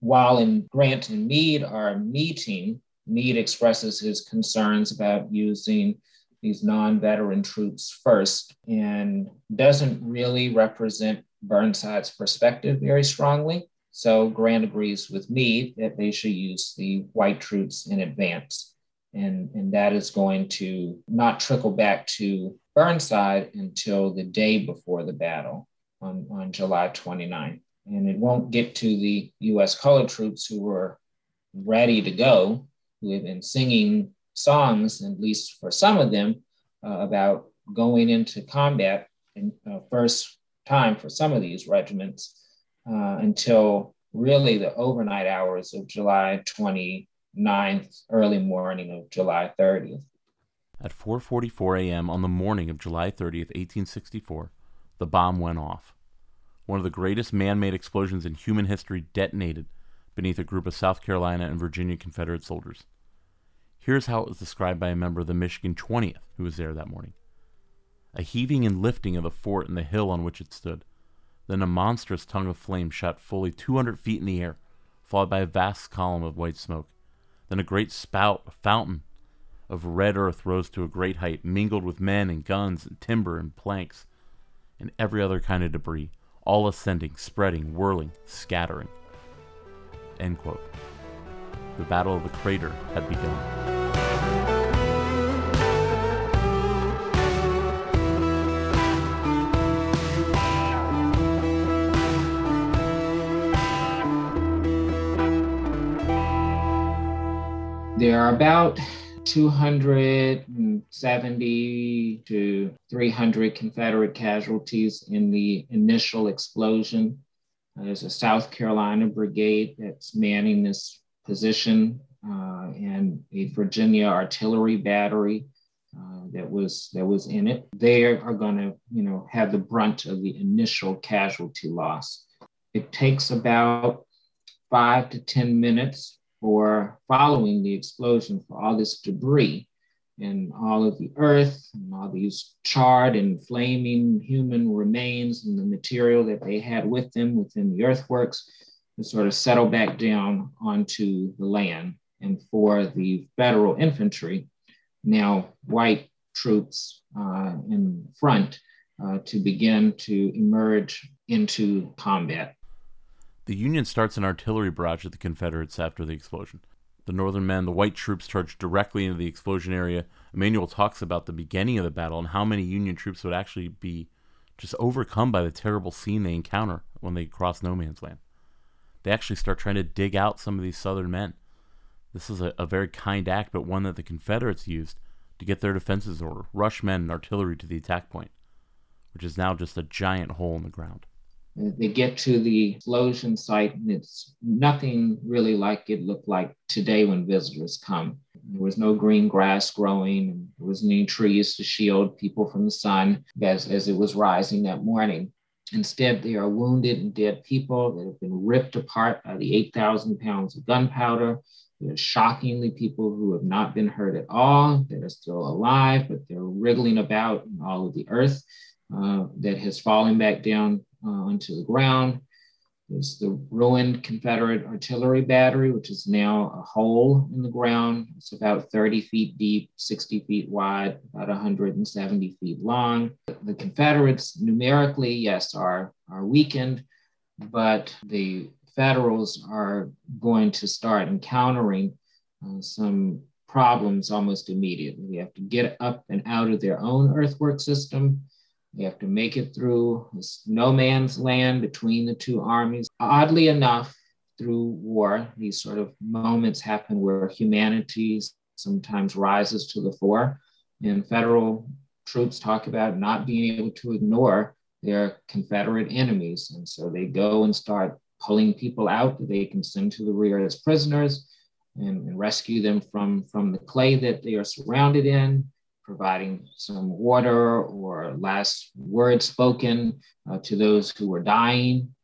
While in Grant and Meade are meeting, Meade expresses his concerns about using these non-veteran troops first and doesn't really represent Burnside's perspective very strongly. So Grant agrees with Meade that they should use the white troops in advance and, and that is going to not trickle back to Burnside until the day before the battle on, on July 29th. And it won't get to the US colored troops who were ready to go, who have been singing songs, at least for some of them, uh, about going into combat and uh, first time for some of these regiments uh, until really the overnight hours of July 29th, early morning of July 30th. At 4:44 a.m. on the morning of July 30th, 1864, the bomb went off. One of the greatest man-made explosions in human history detonated beneath a group of South Carolina and Virginia Confederate soldiers. Here's how it was described by a member of the Michigan 20th who was there that morning. A heaving and lifting of the fort and the hill on which it stood. Then a monstrous tongue of flame shot fully 200 feet in the air, followed by a vast column of white smoke. Then a great spout, a fountain of red earth rose to a great height, mingled with men and guns and timber and planks and every other kind of debris, all ascending, spreading, whirling, scattering. End quote. The Battle of the Crater had begun. There are about 270 to 300 Confederate casualties in the initial explosion. There's a South Carolina brigade that's manning this position uh, and a Virginia artillery battery uh, that was that was in it. They are going to, you know, have the brunt of the initial casualty loss. It takes about five to 10 minutes for following the explosion for all this debris and all of the earth and all these charred and flaming human remains and the material that they had with them within the earthworks to sort of settle back down onto the land. And for the federal infantry, now white troops uh, in front, uh, to begin to emerge into combat. The Union starts an artillery barrage at the Confederates after the explosion. The Northern men, the white troops, charge directly into the explosion area. Emmanuel talks about the beginning of the battle and how many Union troops would actually be just overcome by the terrible scene they encounter when they cross no man's land. They actually start trying to dig out some of these Southern men. This is a, a very kind act, but one that the Confederates used to get their defenses in order, rush men and artillery to the attack point, which is now just a giant hole in the ground. They get to the explosion site, and it's nothing really like it looked like today when visitors come. There was no green grass growing, there wasn't any trees to shield people from the sun as, as it was rising that morning. Instead, they are wounded and dead people that have been ripped apart by the 8,000 pounds of gunpowder. There are shockingly people who have not been hurt at all, that are still alive, but they're wriggling about in all of the earth uh, that has fallen back down uh, onto the ground. There's the ruined Confederate artillery battery, which is now a hole in the ground. It's about 30 feet deep, 60 feet wide, about 170 feet long. The Confederates, numerically, yes, are, are weakened, but the Federals are going to start encountering uh, some problems almost immediately. They have to get up and out of their own earthwork system. They have to make it through this no man's land between the two armies. Oddly enough, through war, these sort of moments happen where humanity sometimes rises to the fore. And federal troops talk about not being able to ignore their Confederate enemies. And so they go and start pulling people out that they can send to the rear as prisoners and, and rescue them from, from the clay that they are surrounded in providing some water or last word spoken uh, to those who were dying.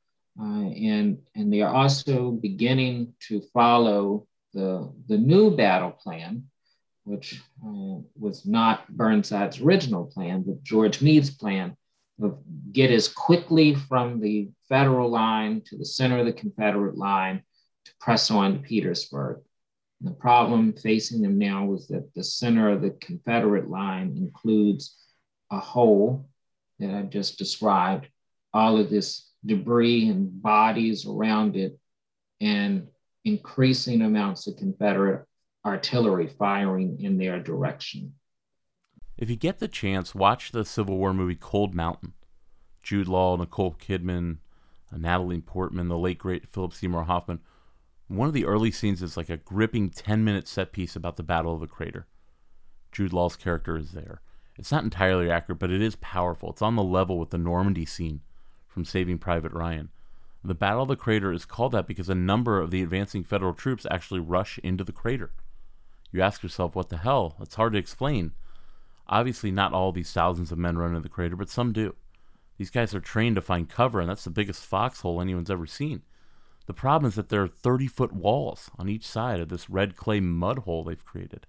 Uh, and, and they are also beginning to follow the, the new battle plan, which uh, was not Burnside's original plan, but George Meade's plan of get as quickly from the federal line to the center of the Confederate line to press on to Petersburg. The problem facing them now was that the center of the Confederate line includes a hole that I just described, all of this debris and bodies around it, and increasing amounts of Confederate artillery firing in their direction. If you get the chance, watch the Civil War movie Cold Mountain. Jude Law, Nicole Kidman, uh, Natalie Portman, the late great Philip Seymour Hoffman. One of the early scenes is like a gripping 10 minute set piece about the Battle of the Crater. Jude Law's character is there. It's not entirely accurate, but it is powerful. It's on the level with the Normandy scene from Saving Private Ryan. The Battle of the Crater is called that because a number of the advancing federal troops actually rush into the crater. You ask yourself, what the hell? It's hard to explain. Obviously, not all these thousands of men run into the crater, but some do. These guys are trained to find cover, and that's the biggest foxhole anyone's ever seen. The problem is that there are 30 foot walls on each side of this red clay mud hole they've created.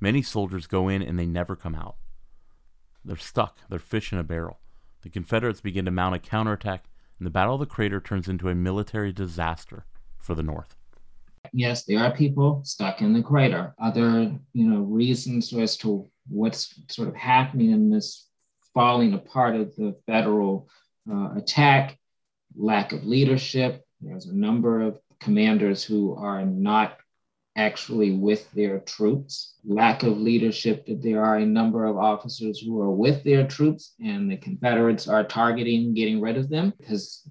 Many soldiers go in and they never come out. They're stuck, they're fish in a barrel. The Confederates begin to mount a counterattack, and the Battle of the Crater turns into a military disaster for the North. Yes, there are people stuck in the crater. Other, you know, reasons as to what's sort of happening in this falling apart of the federal uh, attack, lack of leadership. There's a number of commanders who are not actually with their troops, lack of leadership, that there are a number of officers who are with their troops and the Confederates are targeting getting rid of them because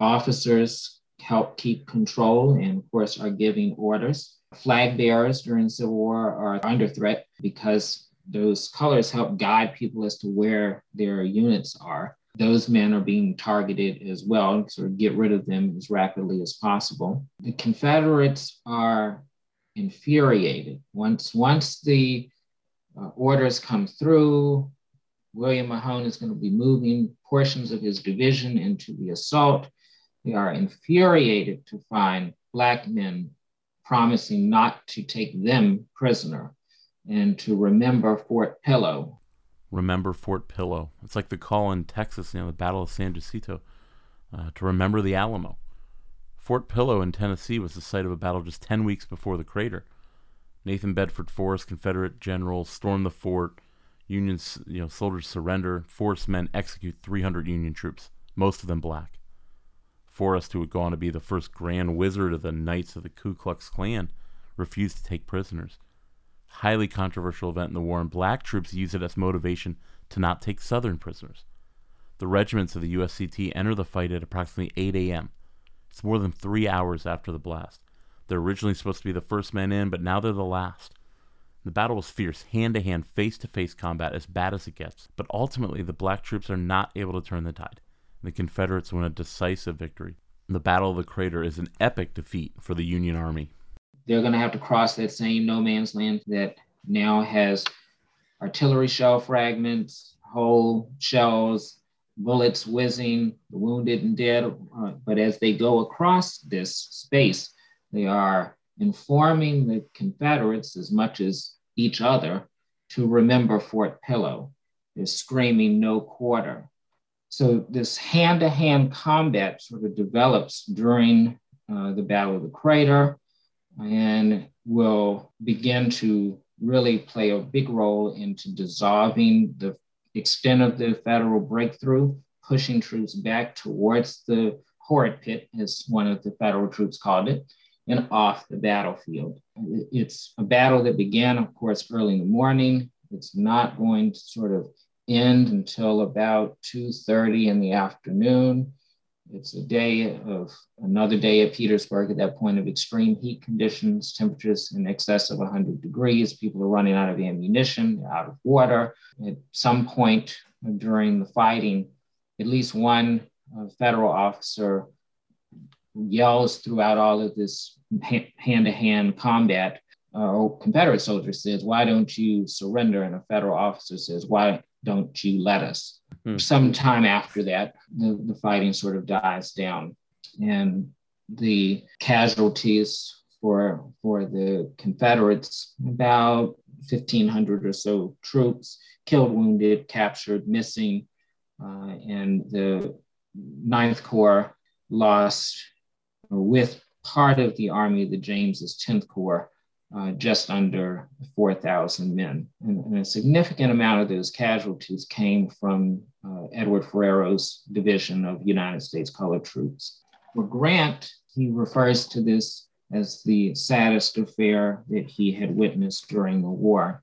officers help keep control and, of course, are giving orders. Flag bearers during Civil War are under threat because those colors help guide people as to where their units are. Those men are being targeted as well, sort of get rid of them as rapidly as possible. The Confederates are infuriated. Once, once the uh, orders come through, William Mahone is going to be moving portions of his division into the assault. They are infuriated to find Black men promising not to take them prisoner and to remember Fort Pillow. Remember Fort Pillow. It's like the call in Texas, you know, the Battle of San Jacinto, uh, to remember the Alamo. Fort Pillow in Tennessee was the site of a battle just 10 weeks before the crater. Nathan Bedford Forrest, Confederate general, stormed the fort. Union you know, soldiers surrender. Forrest men execute 300 Union troops, most of them black. Forrest, who would go on to be the first Grand Wizard of the Knights of the Ku Klux Klan, refused to take prisoners highly controversial event in the war, and black troops used it as motivation to not take Southern prisoners. The regiments of the USCT enter the fight at approximately 8 a.m. It's more than three hours after the blast. They're originally supposed to be the first men in, but now they're the last. The battle was fierce, hand to hand, face to face combat, as bad as it gets. But ultimately, the black troops are not able to turn the tide. The Confederates win a decisive victory. The Battle of the Crater is an epic defeat for the Union Army they're going to have to cross that same no man's land that now has artillery shell fragments, whole shells, bullets whizzing, the wounded and dead. Uh, but as they go across this space, they are informing the Confederates as much as each other to remember Fort Pillow. They're screaming no quarter. So this hand-to-hand combat sort of develops during uh, the Battle of the Crater and will begin to really play a big role into dissolving the extent of the federal breakthrough, pushing troops back towards the horrid pit, as one of the federal troops called it, and off the battlefield. It's a battle that began, of course, early in the morning. It's not going to sort of end until about 2.30 in the afternoon. It's a day of another day at Petersburg at that point of extreme heat conditions, temperatures in excess of 100 degrees. People are running out of ammunition, out of water. At some point during the fighting, at least one uh, federal officer yells throughout all of this hand to hand combat. Uh, Confederate soldier says, Why don't you surrender? And a federal officer says, Why don't you let us? Hmm. Sometime after that, the, the fighting sort of dies down. And the casualties for, for the Confederates, about 1,500 or so troops killed, wounded, captured, missing. Uh, and the Ninth Corps lost with part of the Army, the James's 10th Corps, uh, just under 4,000 men. And, and, a significant amount of those casualties came from uh, Edward Ferrero's division of United States colored troops. For Grant, he refers to this as the saddest affair that he had witnessed during the war.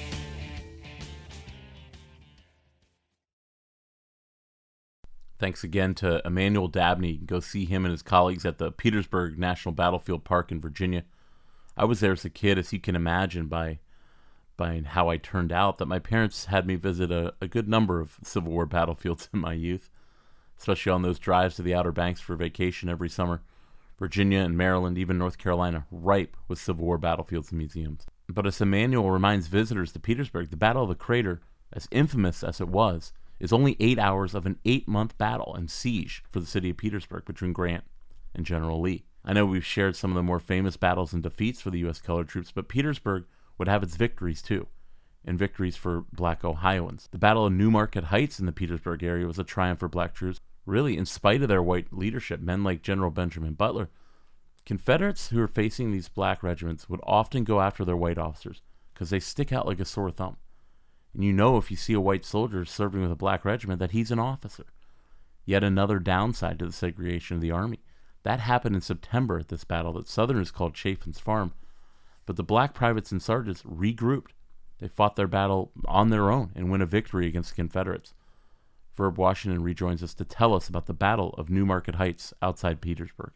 Thanks again to Emmanuel Dabney. You can Go see him and his colleagues at the Petersburg National Battlefield Park in Virginia. I was there as a kid, as you can imagine by by how I turned out, that my parents had me visit a, a good number of Civil War battlefields in my youth, especially on those drives to the Outer Banks for vacation every summer. Virginia and Maryland, even North Carolina, ripe with Civil War battlefields and museums. But as Emmanuel reminds visitors to Petersburg, the Battle of the Crater, as infamous as it was, is only eight hours of an eight month battle and siege for the city of Petersburg between Grant and General Lee. I know we've shared some of the more famous battles and defeats for the U.S. colored troops, but Petersburg would have its victories too, and victories for black Ohioans. The Battle of Newmarket Heights in the Petersburg area was a triumph for black troops, really, in spite of their white leadership. Men like General Benjamin Butler. Confederates who were facing these black regiments would often go after their white officers because they stick out like a sore thumb. And you know if you see a white soldier serving with a black regiment that he's an officer. Yet another downside to the segregation of the Army. That happened in September at this battle that Southerners called Chaffin's Farm. But the black privates and sergeants regrouped. They fought their battle on their own and win a victory against the Confederates. Verb Washington rejoins us to tell us about the Battle of New Market Heights outside Petersburg.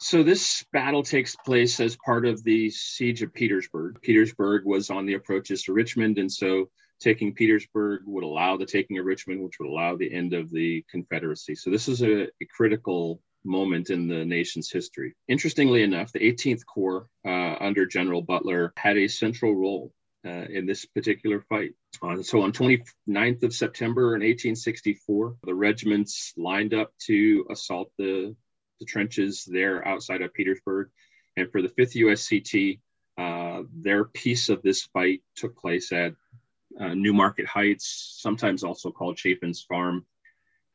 So this battle takes place as part of the siege of Petersburg. Petersburg was on the approaches to Richmond, and so taking Petersburg would allow the taking of Richmond, which would allow the end of the Confederacy. So this is a, a critical moment in the nation's history. Interestingly enough, the 18th Corps uh, under General Butler had a central role uh, in this particular fight. Uh, so on 29th of September in 1864, the regiments lined up to assault the, the trenches there outside of Petersburg. And for the 5th USCT, uh, their piece of this fight took place at uh, Newmarket Heights, sometimes also called Chaffin's Farm.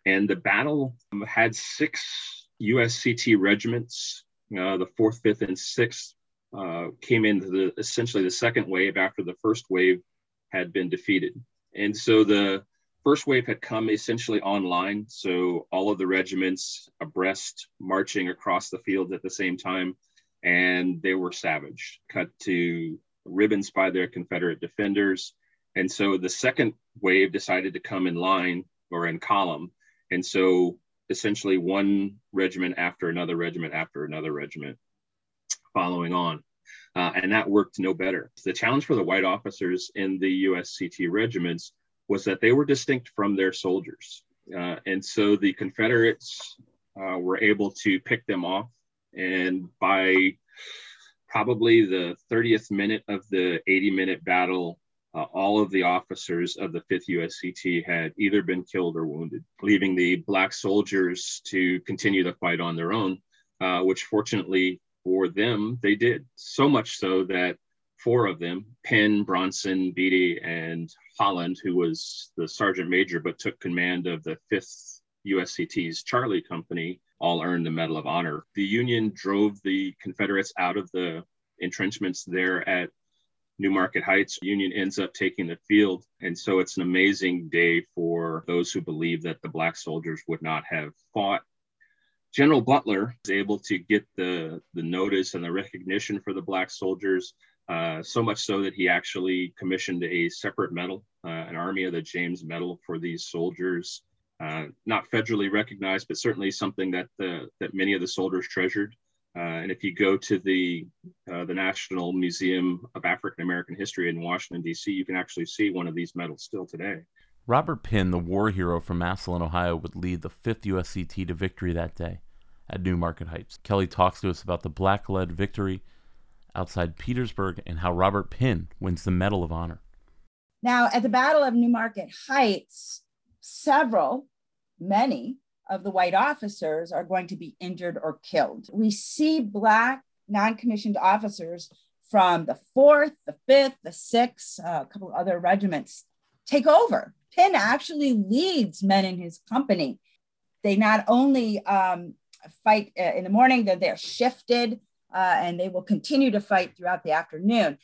And the battle had six USCT regiments, uh, the 4th, 5th, and 6th uh, came into the essentially the second wave after the first wave had been defeated. And so the first wave had come essentially online. So all of the regiments abreast marching across the field at the same time, and they were savaged, cut to ribbons by their Confederate defenders. And so the second wave decided to come in line or in column. And so essentially one regiment after another regiment after another regiment following on. Uh, and that worked no better. The challenge for the white officers in the USCT regiments was that they were distinct from their soldiers. Uh, and so the Confederates uh, were able to pick them off. And by probably the 30th minute of the 80 minute battle, uh, all of the officers of the 5th USCT had either been killed or wounded, leaving the Black soldiers to continue the fight on their own, uh, which fortunately for them, they did. So much so that four of them, Pinn, Bronson, Beaty, and Holland, who was the sergeant major but took command of the 5th USCT's Charlie Company, all earned the Medal of Honor. The Union drove the Confederates out of the entrenchments there at Newmarket Heights. Union ends up taking the field. And so it's an amazing day for those who believe that the Black soldiers would not have fought. General Butler is able to get the, the notice and the recognition for the Black soldiers, uh, so much so that he actually commissioned a separate medal, uh, an Army of the James Medal for these soldiers. Uh, not federally recognized, but certainly something that the, that many of the soldiers treasured. Uh, and if you go to the uh, the National Museum of African American History in Washington D.C., you can actually see one of these medals still today. Robert Pinn, the war hero from Massillon, Ohio, would lead the 5th USCT to victory that day at New Market Heights. Kelly talks to us about the black led victory outside Petersburg and how Robert Pinn wins the Medal of Honor. Now, at the Battle of New Market Heights, several, many of the white officers are going to be injured or killed. We see Black non commissioned officers from the 4th, the 5th, the 6th, uh, a couple other regiments take over. Pinn actually leads men in his company. They not only um, fight uh, in the morning, they're, they're shifted uh, and they will continue to fight throughout the afternoon.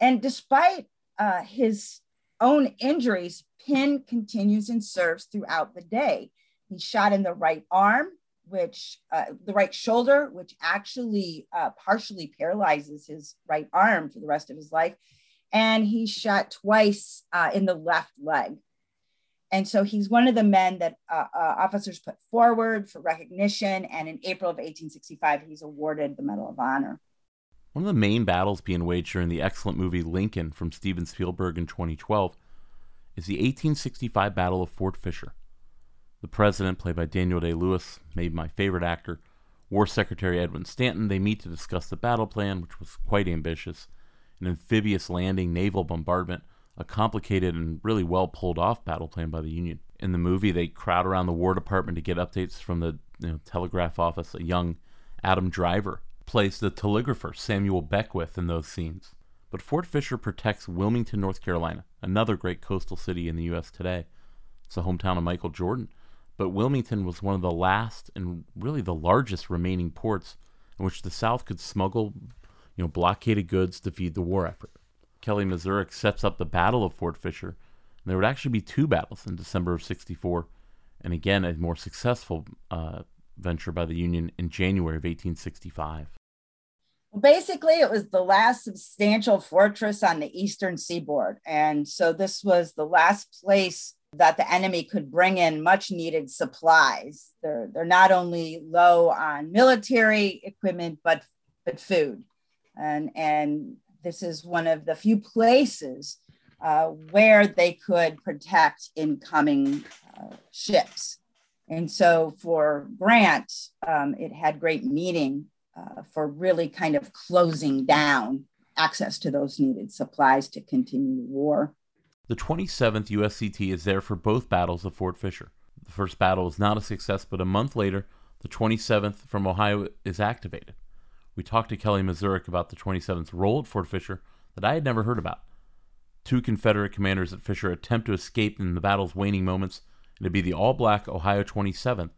And despite uh, his own injuries, Pinn continues and serves throughout the day. He's shot in the right arm, which uh, the right shoulder, which actually uh, partially paralyzes his right arm for the rest of his life. And he shot twice uh, in the left leg. And so he's one of the men that uh, uh, officers put forward for recognition. And in April of 1865, he's awarded the Medal of Honor. One of the main battles being waged during the excellent movie Lincoln from Steven Spielberg in 2012 is the 1865 Battle of Fort Fisher. The president, played by Daniel Day Lewis, made my favorite actor, War Secretary Edwin Stanton, they meet to discuss the battle plan, which was quite ambitious an amphibious landing, naval bombardment, a complicated and really well pulled off battle plan by the Union. In the movie, they crowd around the War Department to get updates from the you know, telegraph office. A young Adam Driver plays the telegrapher Samuel Beckwith in those scenes. But Fort Fisher protects Wilmington, North Carolina, another great coastal city in the U.S. today. It's the hometown of Michael Jordan. But Wilmington was one of the last and really the largest remaining ports in which the South could smuggle, you know, blockaded goods to feed the war effort. Kelly Mezurek sets up the Battle of Fort Fisher. And there would actually be two battles in December of 64, and again, a more successful uh, venture by the Union in January of 1865. Basically, it was the last substantial fortress on the eastern seaboard. And so this was the last place that the enemy could bring in much needed supplies. They're, they're not only low on military equipment, but, but food. And, and this is one of the few places uh, where they could protect incoming uh, ships. And so for Grant, um, it had great meaning uh, for really kind of closing down access to those needed supplies to continue the war. The 27th USCT is there for both battles of Fort Fisher. The first battle was not a success, but a month later, the 27th from Ohio is activated we talked to Kelly Mezurek about the 27th role at Fort Fisher that I had never heard about. Two Confederate commanders at Fisher attempt to escape in the battle's waning moments, and to be the all black Ohio 27th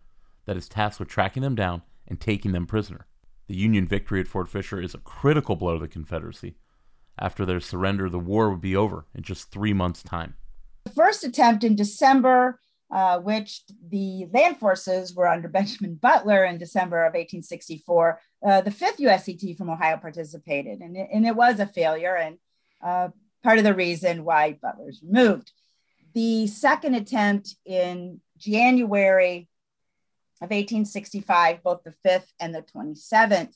that is tasked with tracking them down and taking them prisoner. The Union victory at Fort Fisher is a critical blow to the Confederacy. After their surrender, the war would be over in just three months' time. The first attempt in December uh, which the land forces were under Benjamin Butler in December of 1864. Uh, the fifth USCT from Ohio participated, and it, and it was a failure, and uh, part of the reason why Butler's removed. The second attempt in January of 1865, both the 5th and the 27th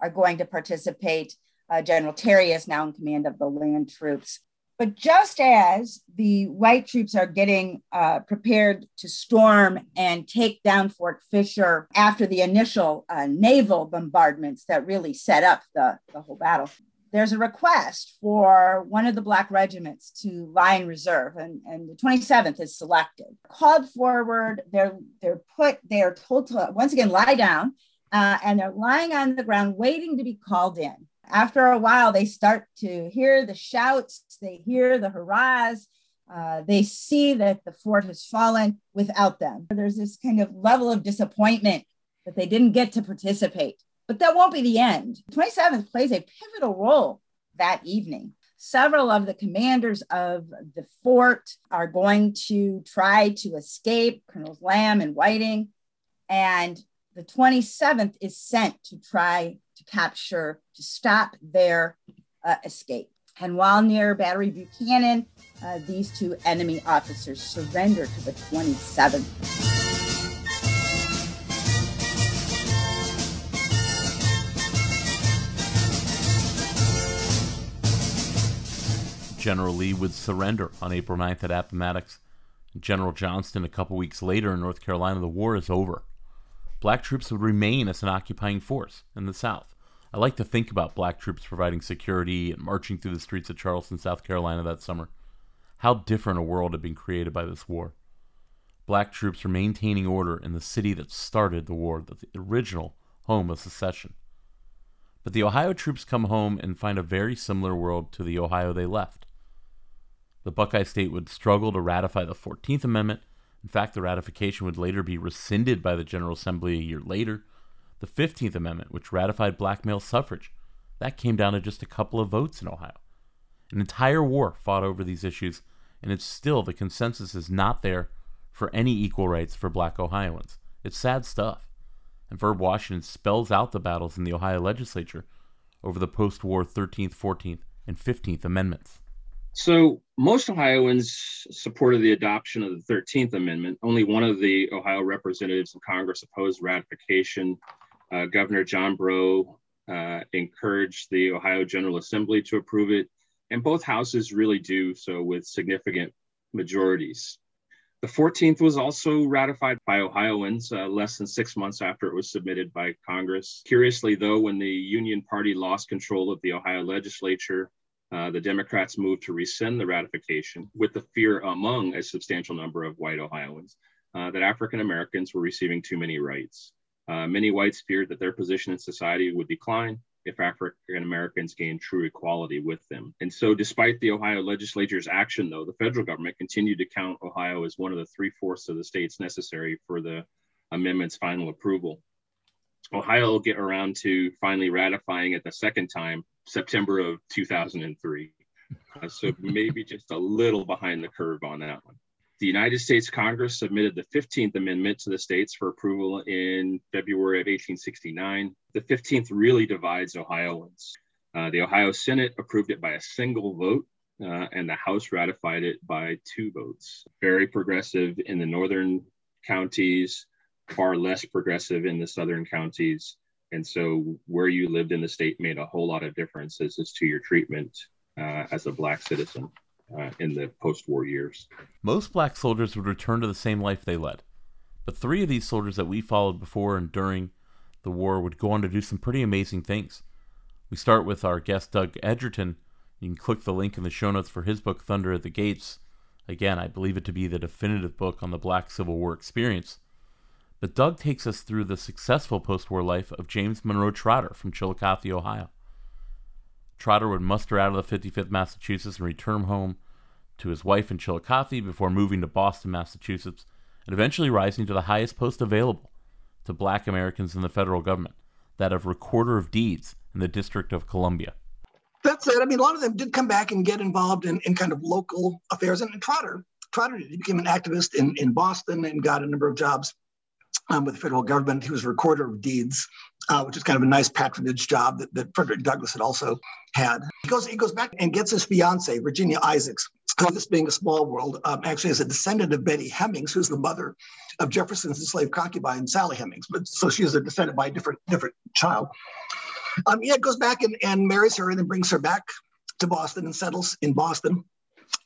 are going to participate. Uh, General Terry is now in command of the land troops. But just as the white troops are getting uh, prepared to storm and take down Fort Fisher after the initial uh, naval bombardments that really set up the, the whole battle, there's a request for one of the black regiments to lie in reserve, and, and the 27th is selected. Called forward, they're they're put, they are told to once again lie down, uh, and they're lying on the ground waiting to be called in after a while, they start to hear the shouts, they hear the hurrahs, uh, they see that the fort has fallen without them. There's this kind of level of disappointment that they didn't get to participate. But that won't be the end. 27th plays a pivotal role that evening. Several of the commanders of the fort are going to try to escape, Colonels Lamb and Whiting. And the 27th is sent to try to capture, to stop their uh, escape. And while near Battery Buchanan, uh, these two enemy officers surrender to the 27th. General Lee would surrender on April 9th at Appomattox. General Johnston, a couple weeks later in North Carolina, the war is over black troops would remain as an occupying force in the South. I like to think about black troops providing security and marching through the streets of Charleston, South Carolina that summer. How different a world had been created by this war. Black troops were maintaining order in the city that started the war, the original home of secession. But the Ohio troops come home and find a very similar world to the Ohio they left. The Buckeye State would struggle to ratify the 14th Amendment. In fact, the ratification would later be rescinded by the General Assembly a year later. The 15th Amendment, which ratified black male suffrage, that came down to just a couple of votes in Ohio. An entire war fought over these issues, and it's still the consensus is not there for any equal rights for black Ohioans. It's sad stuff. And Verb Washington spells out the battles in the Ohio legislature over the post war 13th, 14th, and 15th Amendments. So, most Ohioans supported the adoption of the 13th Amendment. Only one of the Ohio representatives in Congress opposed ratification. Uh, Governor John Brough uh, encouraged the Ohio General Assembly to approve it, and both houses really do so with significant majorities. The 14th was also ratified by Ohioans uh, less than six months after it was submitted by Congress. Curiously, though, when the Union Party lost control of the Ohio legislature, uh, the Democrats moved to rescind the ratification with the fear among a substantial number of white Ohioans uh, that African Americans were receiving too many rights. Uh, many whites feared that their position in society would decline if African Americans gained true equality with them. And so, despite the Ohio legislature's action, though, the federal government continued to count Ohio as one of the three fourths of the states necessary for the amendment's final approval. Ohio will get around to finally ratifying it the second time, September of 2003. Uh, so, maybe just a little behind the curve on that one. The United States Congress submitted the 15th Amendment to the states for approval in February of 1869. The 15th really divides Ohioans. Uh, the Ohio Senate approved it by a single vote, uh, and the House ratified it by two votes. Very progressive in the northern counties, far less progressive in the southern counties. And so, where you lived in the state made a whole lot of differences as to your treatment uh, as a Black citizen uh, in the post war years. Most black soldiers would return to the same life they led. But three of these soldiers that we followed before and during the war would go on to do some pretty amazing things. We start with our guest, Doug Egerton. You can click the link in the show notes for his book, Thunder at the Gates. Again, I believe it to be the definitive book on the black Civil War experience. But Doug takes us through the successful post war life of James Monroe Trotter from Chillicothe, Ohio. Trotter would muster out of the 55th Massachusetts and return home to his wife in Chillicothe before moving to Boston, Massachusetts, and eventually rising to the highest post available to black Americans in the federal government, that of Recorder of Deeds in the District of Columbia. That's it. I mean, a lot of them did come back and get involved in, in kind of local affairs. And, and Trotter, Trotter became an activist in, in Boston and got a number of jobs um, with the federal government. He was a recorder of deeds, uh, which is kind of a nice patronage job that, that Frederick Douglass had also had. He goes, he goes back and gets his fiancee, Virginia Isaacs, who, this being a small world, um, actually is a descendant of Betty Hemings, who's the mother of Jefferson's enslaved concubine, Sally Hemings. But so she is a descendant by a different, different child. Um, yeah, goes back and, and marries her and then brings her back to Boston and settles in Boston.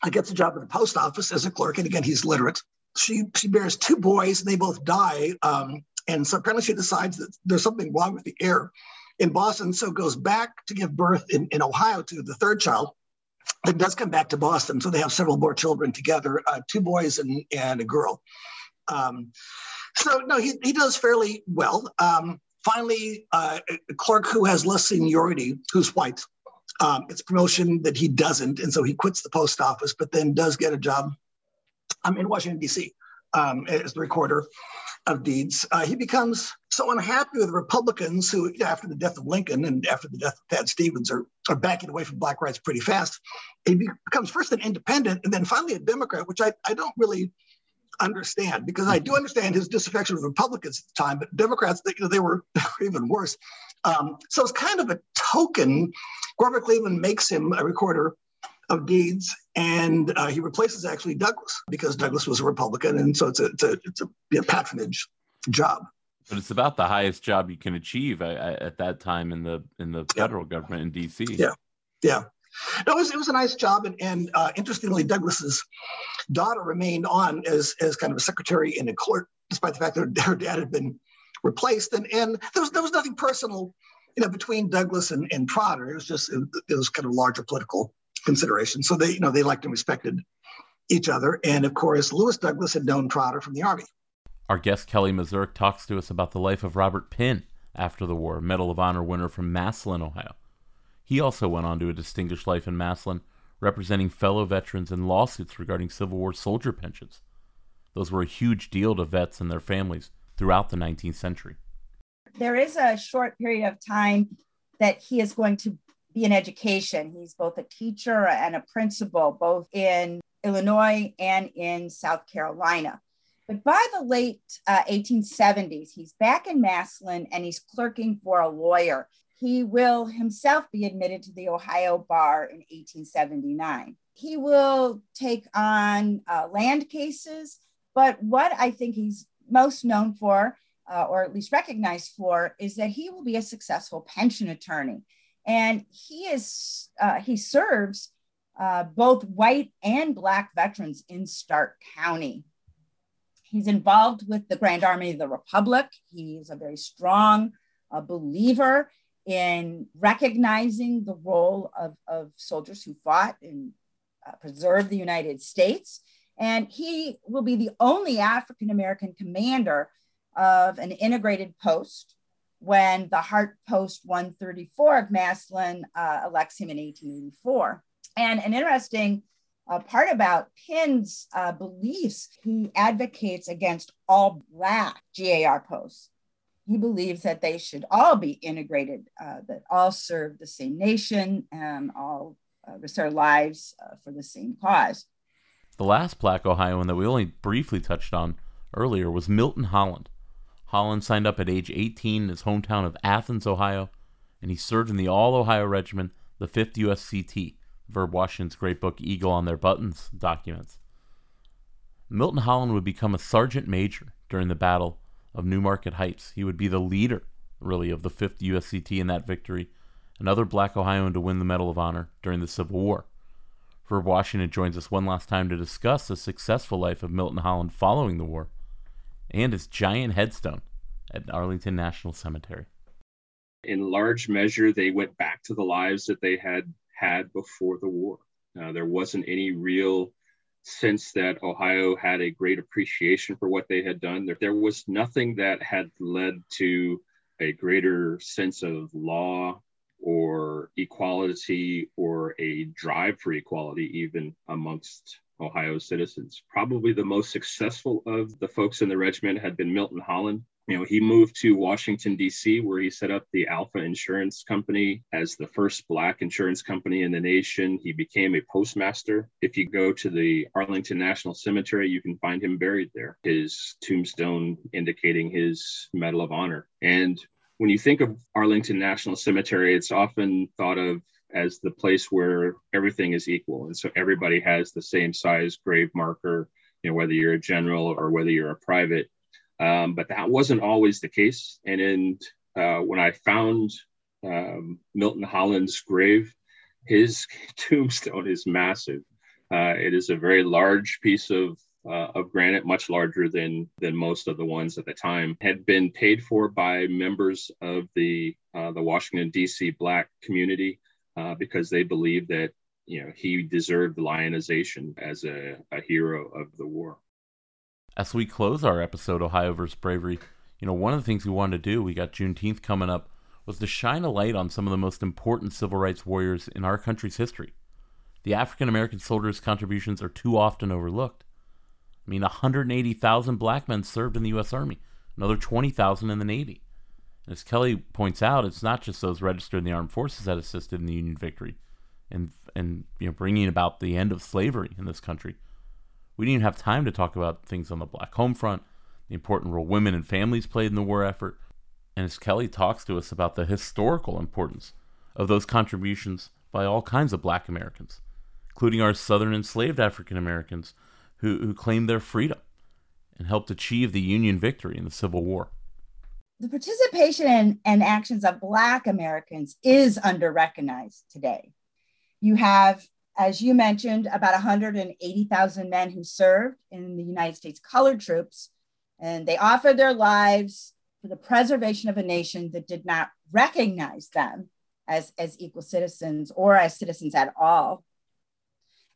I gets a job at the post office as a clerk. And again, he's literate she she bears two boys and they both die um, and so apparently she decides that there's something wrong with the air in boston so goes back to give birth in, in ohio to the third child then does come back to boston so they have several more children together uh, two boys and, and a girl. Um, so no he, he does fairly well. Um, finally uh, a clerk who has less seniority who's white um, it's promotion that he doesn't and so he quits the post office but then does get a job um, in Washington, D.C., um, as the recorder of deeds. Uh, he becomes so unhappy with Republicans who, after the death of Lincoln and after the death of Thad Stevens, are, are backing away from black rights pretty fast. He becomes first an independent and then finally a Democrat, which I, I don't really understand because I do understand his disaffection with Republicans at the time, but Democrats, they, you know, they were even worse. Um, so it's kind of a token. Grover Cleveland makes him a recorder of deeds, and uh, he replaces actually Douglass because Douglass was a Republican, and so it's a it's a, it's a, patronage job. But it's about the highest job you can achieve at, at that time in the in the federal yeah. government in D.C. Yeah, yeah. No, it was, it was a nice job, and, and uh, interestingly, Douglass's daughter remained on as as kind of a secretary in a court, despite the fact that her dad had been replaced, and and there was there was nothing personal, you know, between Douglass and, and Trotter. It was just it, it was kind of larger political consideration. So they, you know, they liked and respected each other. And of course, Lewis Douglass had known Trotter from the Army. Our guest Kelly Mezurek talks to us about the life of Robert Pinn after the war, Medal of Honor winner from Massillon, Ohio. He also went on to a distinguished life in Massillon, representing fellow veterans in lawsuits regarding Civil War soldier pensions. Those were a huge deal to vets and their families throughout the 19th century. There is a short period of time that he is going to be in education. He's both a teacher and a principal, both in Illinois and in South Carolina. But by the late uh, 1870s, he's back in Massillon and he's clerking for a lawyer. He will himself be admitted to the Ohio bar in 1879. He will take on uh, land cases, but what I think he's most known for, uh, or at least recognized for, is that he will be a successful pension attorney. And he is uh, he serves uh, both white and black veterans in Stark County. He's involved with the Grand Army of the Republic. He's a very strong uh, believer in recognizing the role of, of soldiers who fought and uh, preserved the United States. And he will be the only African American commander of an integrated post when the Hart Post 134 of Massillon uh, elects him in 1884. And an interesting uh, part about Pinn's uh, beliefs, he advocates against all Black GAR posts. He believes that they should all be integrated, uh, that all serve the same nation, and all uh, risk their lives uh, for the same cause. The last Black Ohioan that we only briefly touched on earlier was Milton Holland. Holland signed up at age 18 in his hometown of Athens, Ohio, and he served in the All Ohio Regiment, the 5th USCT, Verb Washington's great book Eagle on Their Buttons documents. Milton Holland would become a sergeant major during the Battle of New Market Heights. He would be the leader, really, of the 5th USCT in that victory, another black Ohioan to win the Medal of Honor during the Civil War. Verb Washington joins us one last time to discuss the successful life of Milton Holland following the war and his giant headstone at Arlington National Cemetery. In large measure, they went back to the lives that they had had before the war. Uh, there wasn't any real sense that Ohio had a great appreciation for what they had done. There, there was nothing that had led to a greater sense of law or equality or a drive for equality, even amongst Ohio citizens. Probably the most successful of the folks in the regiment had been Milton Holland, you know, he moved to Washington, D.C., where he set up the Alpha Insurance Company as the first Black insurance company in the nation. He became a postmaster. If you go to the Arlington National Cemetery, you can find him buried there, his tombstone indicating his Medal of Honor. And when you think of Arlington National Cemetery, it's often thought of as the place where everything is equal. And so everybody has the same size grave marker, you know, whether you're a general or whether you're a private um, but that wasn't always the case. And in, uh, when I found um, Milton Holland's grave, his tombstone is massive. Uh, it is a very large piece of uh, of granite, much larger than than most of the ones at the time. Had been paid for by members of the uh, the Washington D.C. Black community uh, because they believed that you know he deserved lionization as a, a hero of the war as we close our episode, Ohio vs. Bravery, you know, one of the things we wanted to do, we got Juneteenth coming up, was to shine a light on some of the most important civil rights warriors in our country's history. The African American soldiers' contributions are too often overlooked. I mean, 180,000 black men served in the U.S. Army, another 20,000 in the Navy. As Kelly points out, it's not just those registered in the armed forces that assisted in the Union victory and, and you know, bringing about the end of slavery in this country. We didn't even have time to talk about things on the black home front, the important role women and families played in the war effort, and as Kelly talks to us about the historical importance of those contributions by all kinds of black Americans, including our southern enslaved African Americans who, who claimed their freedom and helped achieve the Union victory in the Civil War. The participation and actions of Black Americans is underrecognized today. You have as you mentioned, about 180,000 men who served in the United States colored troops, and they offered their lives for the preservation of a nation that did not recognize them as, as equal citizens or as citizens at all.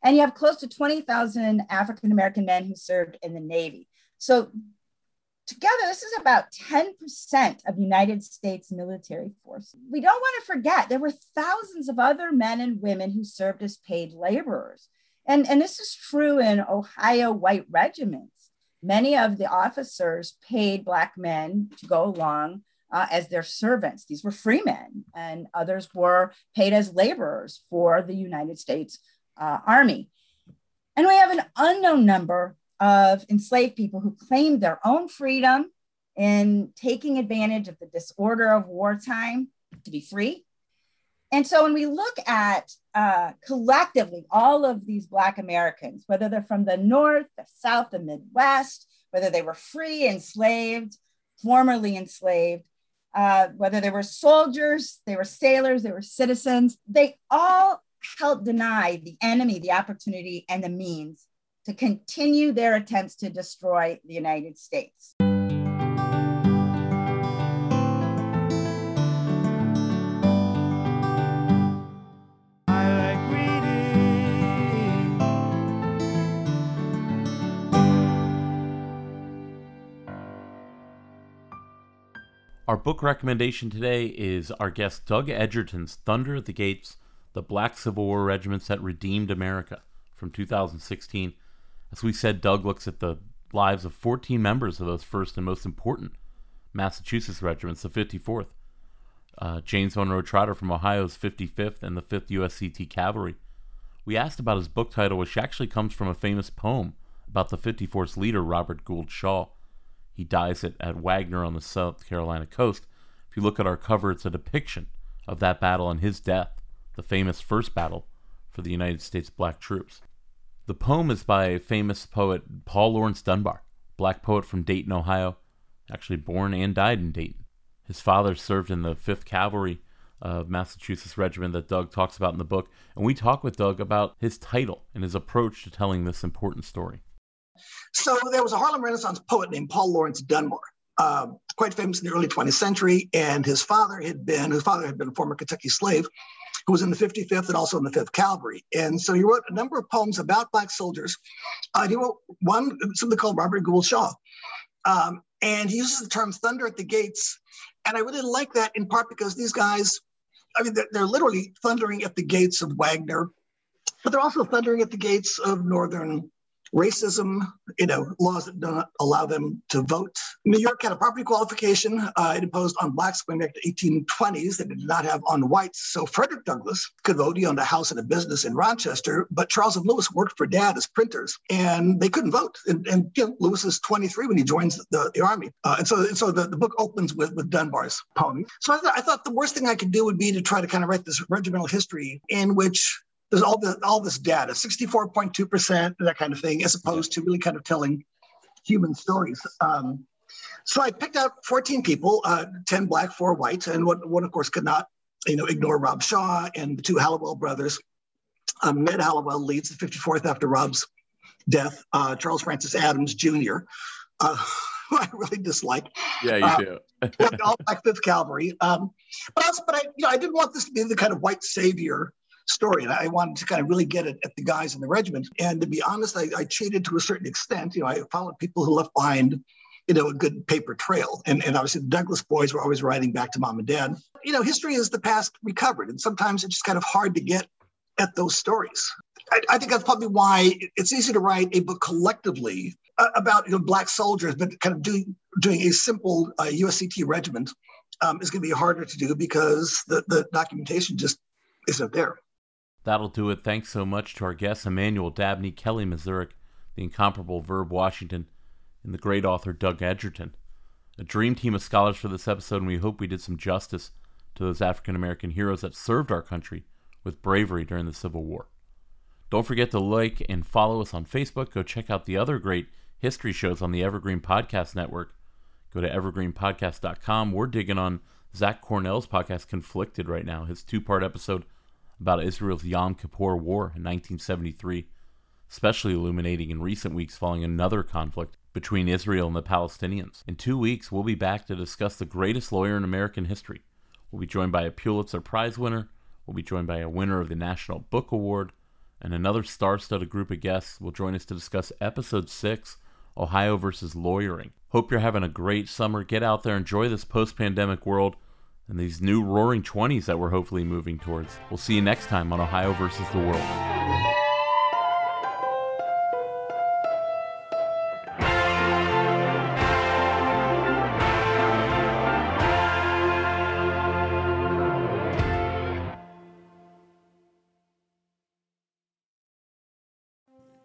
And you have close to 20,000 African American men who served in the Navy. So Together, this is about 10% of United States military force. We don't want to forget there were thousands of other men and women who served as paid laborers. And, and this is true in Ohio white regiments. Many of the officers paid Black men to go along uh, as their servants. These were free men, and others were paid as laborers for the United States uh, Army. And we have an unknown number of enslaved people who claimed their own freedom in taking advantage of the disorder of wartime to be free. And so when we look at uh, collectively all of these Black Americans, whether they're from the North, the South, the Midwest, whether they were free, enslaved, formerly enslaved, uh, whether they were soldiers, they were sailors, they were citizens, they all helped deny the enemy the opportunity and the means to continue their attempts to destroy the United States. Our book recommendation today is our guest Doug Egerton's Thunder at the Gates The Black Civil War Regiments That Redeemed America from 2016. As we said, Doug looks at the lives of 14 members of those first and most important Massachusetts regiments, the 54th. Uh, James Monroe Trotter from Ohio's 55th and the 5th USCT Cavalry. We asked about his book title, which actually comes from a famous poem about the 54th's leader, Robert Gould Shaw. He dies at, at Wagner on the South Carolina coast. If you look at our cover, it's a depiction of that battle and his death, the famous first battle for the United States black troops. The poem is by famous poet Paul Laurence Dunbar, black poet from Dayton, Ohio, actually born and died in Dayton. His father served in the 5th Cavalry of Massachusetts Regiment that Doug talks about in the book, and we talk with Doug about his title and his approach to telling this important story. So there was a Harlem Renaissance poet named Paul Laurence Dunbar, uh, quite famous in the early 20th century, and his father had been his father had been a former Kentucky slave who was in the 55th and also in the 5th Cavalry. And so he wrote a number of poems about Black soldiers. Uh, he wrote one, something called Robert Gould Shaw. Um, and he uses the term thunder at the gates. And I really like that in part because these guys, I mean, they're, they're literally thundering at the gates of Wagner, but they're also thundering at the gates of Northern racism, you know, laws that don't allow them to vote. New York had a property qualification uh, it imposed on blacks going back to 1820s that it did not have on whites. So Frederick Douglass could vote. He owned a house and a business in Rochester, but Charles and Lewis worked for dad as printers and they couldn't vote. And, and you know, Lewis is 23 when he joins the, the army. Uh, and so, and so the, the book opens with, with Dunbar's poem. So I, th- I thought the worst thing I could do would be to try to kind of write this regimental history in which there's all the all this data, 64.2%, that kind of thing, as opposed to really kind of telling human stories. Um, so I picked out 14 people, uh, 10 black, four white, and one, one of course could not, you know, ignore Rob Shaw and the two Hallowell brothers. Um, Ned Hallowell leads the 54th after Rob's death. Uh, Charles Francis Adams Jr., uh, who I really dislike. Yeah, you uh, do. all black Fifth Cavalry. Um, but also, but I, you know, I didn't want this to be the kind of white savior story. And I wanted to kind of really get it at the guys in the regiment. And to be honest, I, I cheated to a certain extent. You know, I followed people who left behind you know, a good paper trail. And, and obviously the Douglass boys were always writing back to mom and dad. You know, history is the past recovered. And sometimes it's just kind of hard to get at those stories. I, I think that's probably why it's easy to write a book collectively uh, about you know, black soldiers, but kind of doing, doing a simple uh, USCT regiment um, is going to be harder to do because the, the documentation just isn't there. That'll do it. Thanks so much to our guests, Emmanuel Dabney, Kelly Mezurek, the incomparable Verb Washington, and the great author Doug Egerton. A dream team of scholars for this episode, and we hope we did some justice to those African American heroes that served our country with bravery during the Civil War. Don't forget to like and follow us on Facebook. Go check out the other great history shows on the Evergreen Podcast Network. Go to evergreenpodcast.com. We're digging on Zach Cornell's podcast, Conflicted, right now, his two part episode about Israel's Yom Kippur War in 1973, especially illuminating in recent weeks following another conflict between Israel and the Palestinians. In two weeks, we'll be back to discuss the greatest lawyer in American history. We'll be joined by a Pulitzer Prize winner, we'll be joined by a winner of the National Book Award, and another star studded group of guests will join us to discuss Episode 6 Ohio versus Lawyering. Hope you're having a great summer. Get out there, enjoy this post pandemic world and these new roaring 20s that we're hopefully moving towards. We'll see you next time on Ohio versus the World.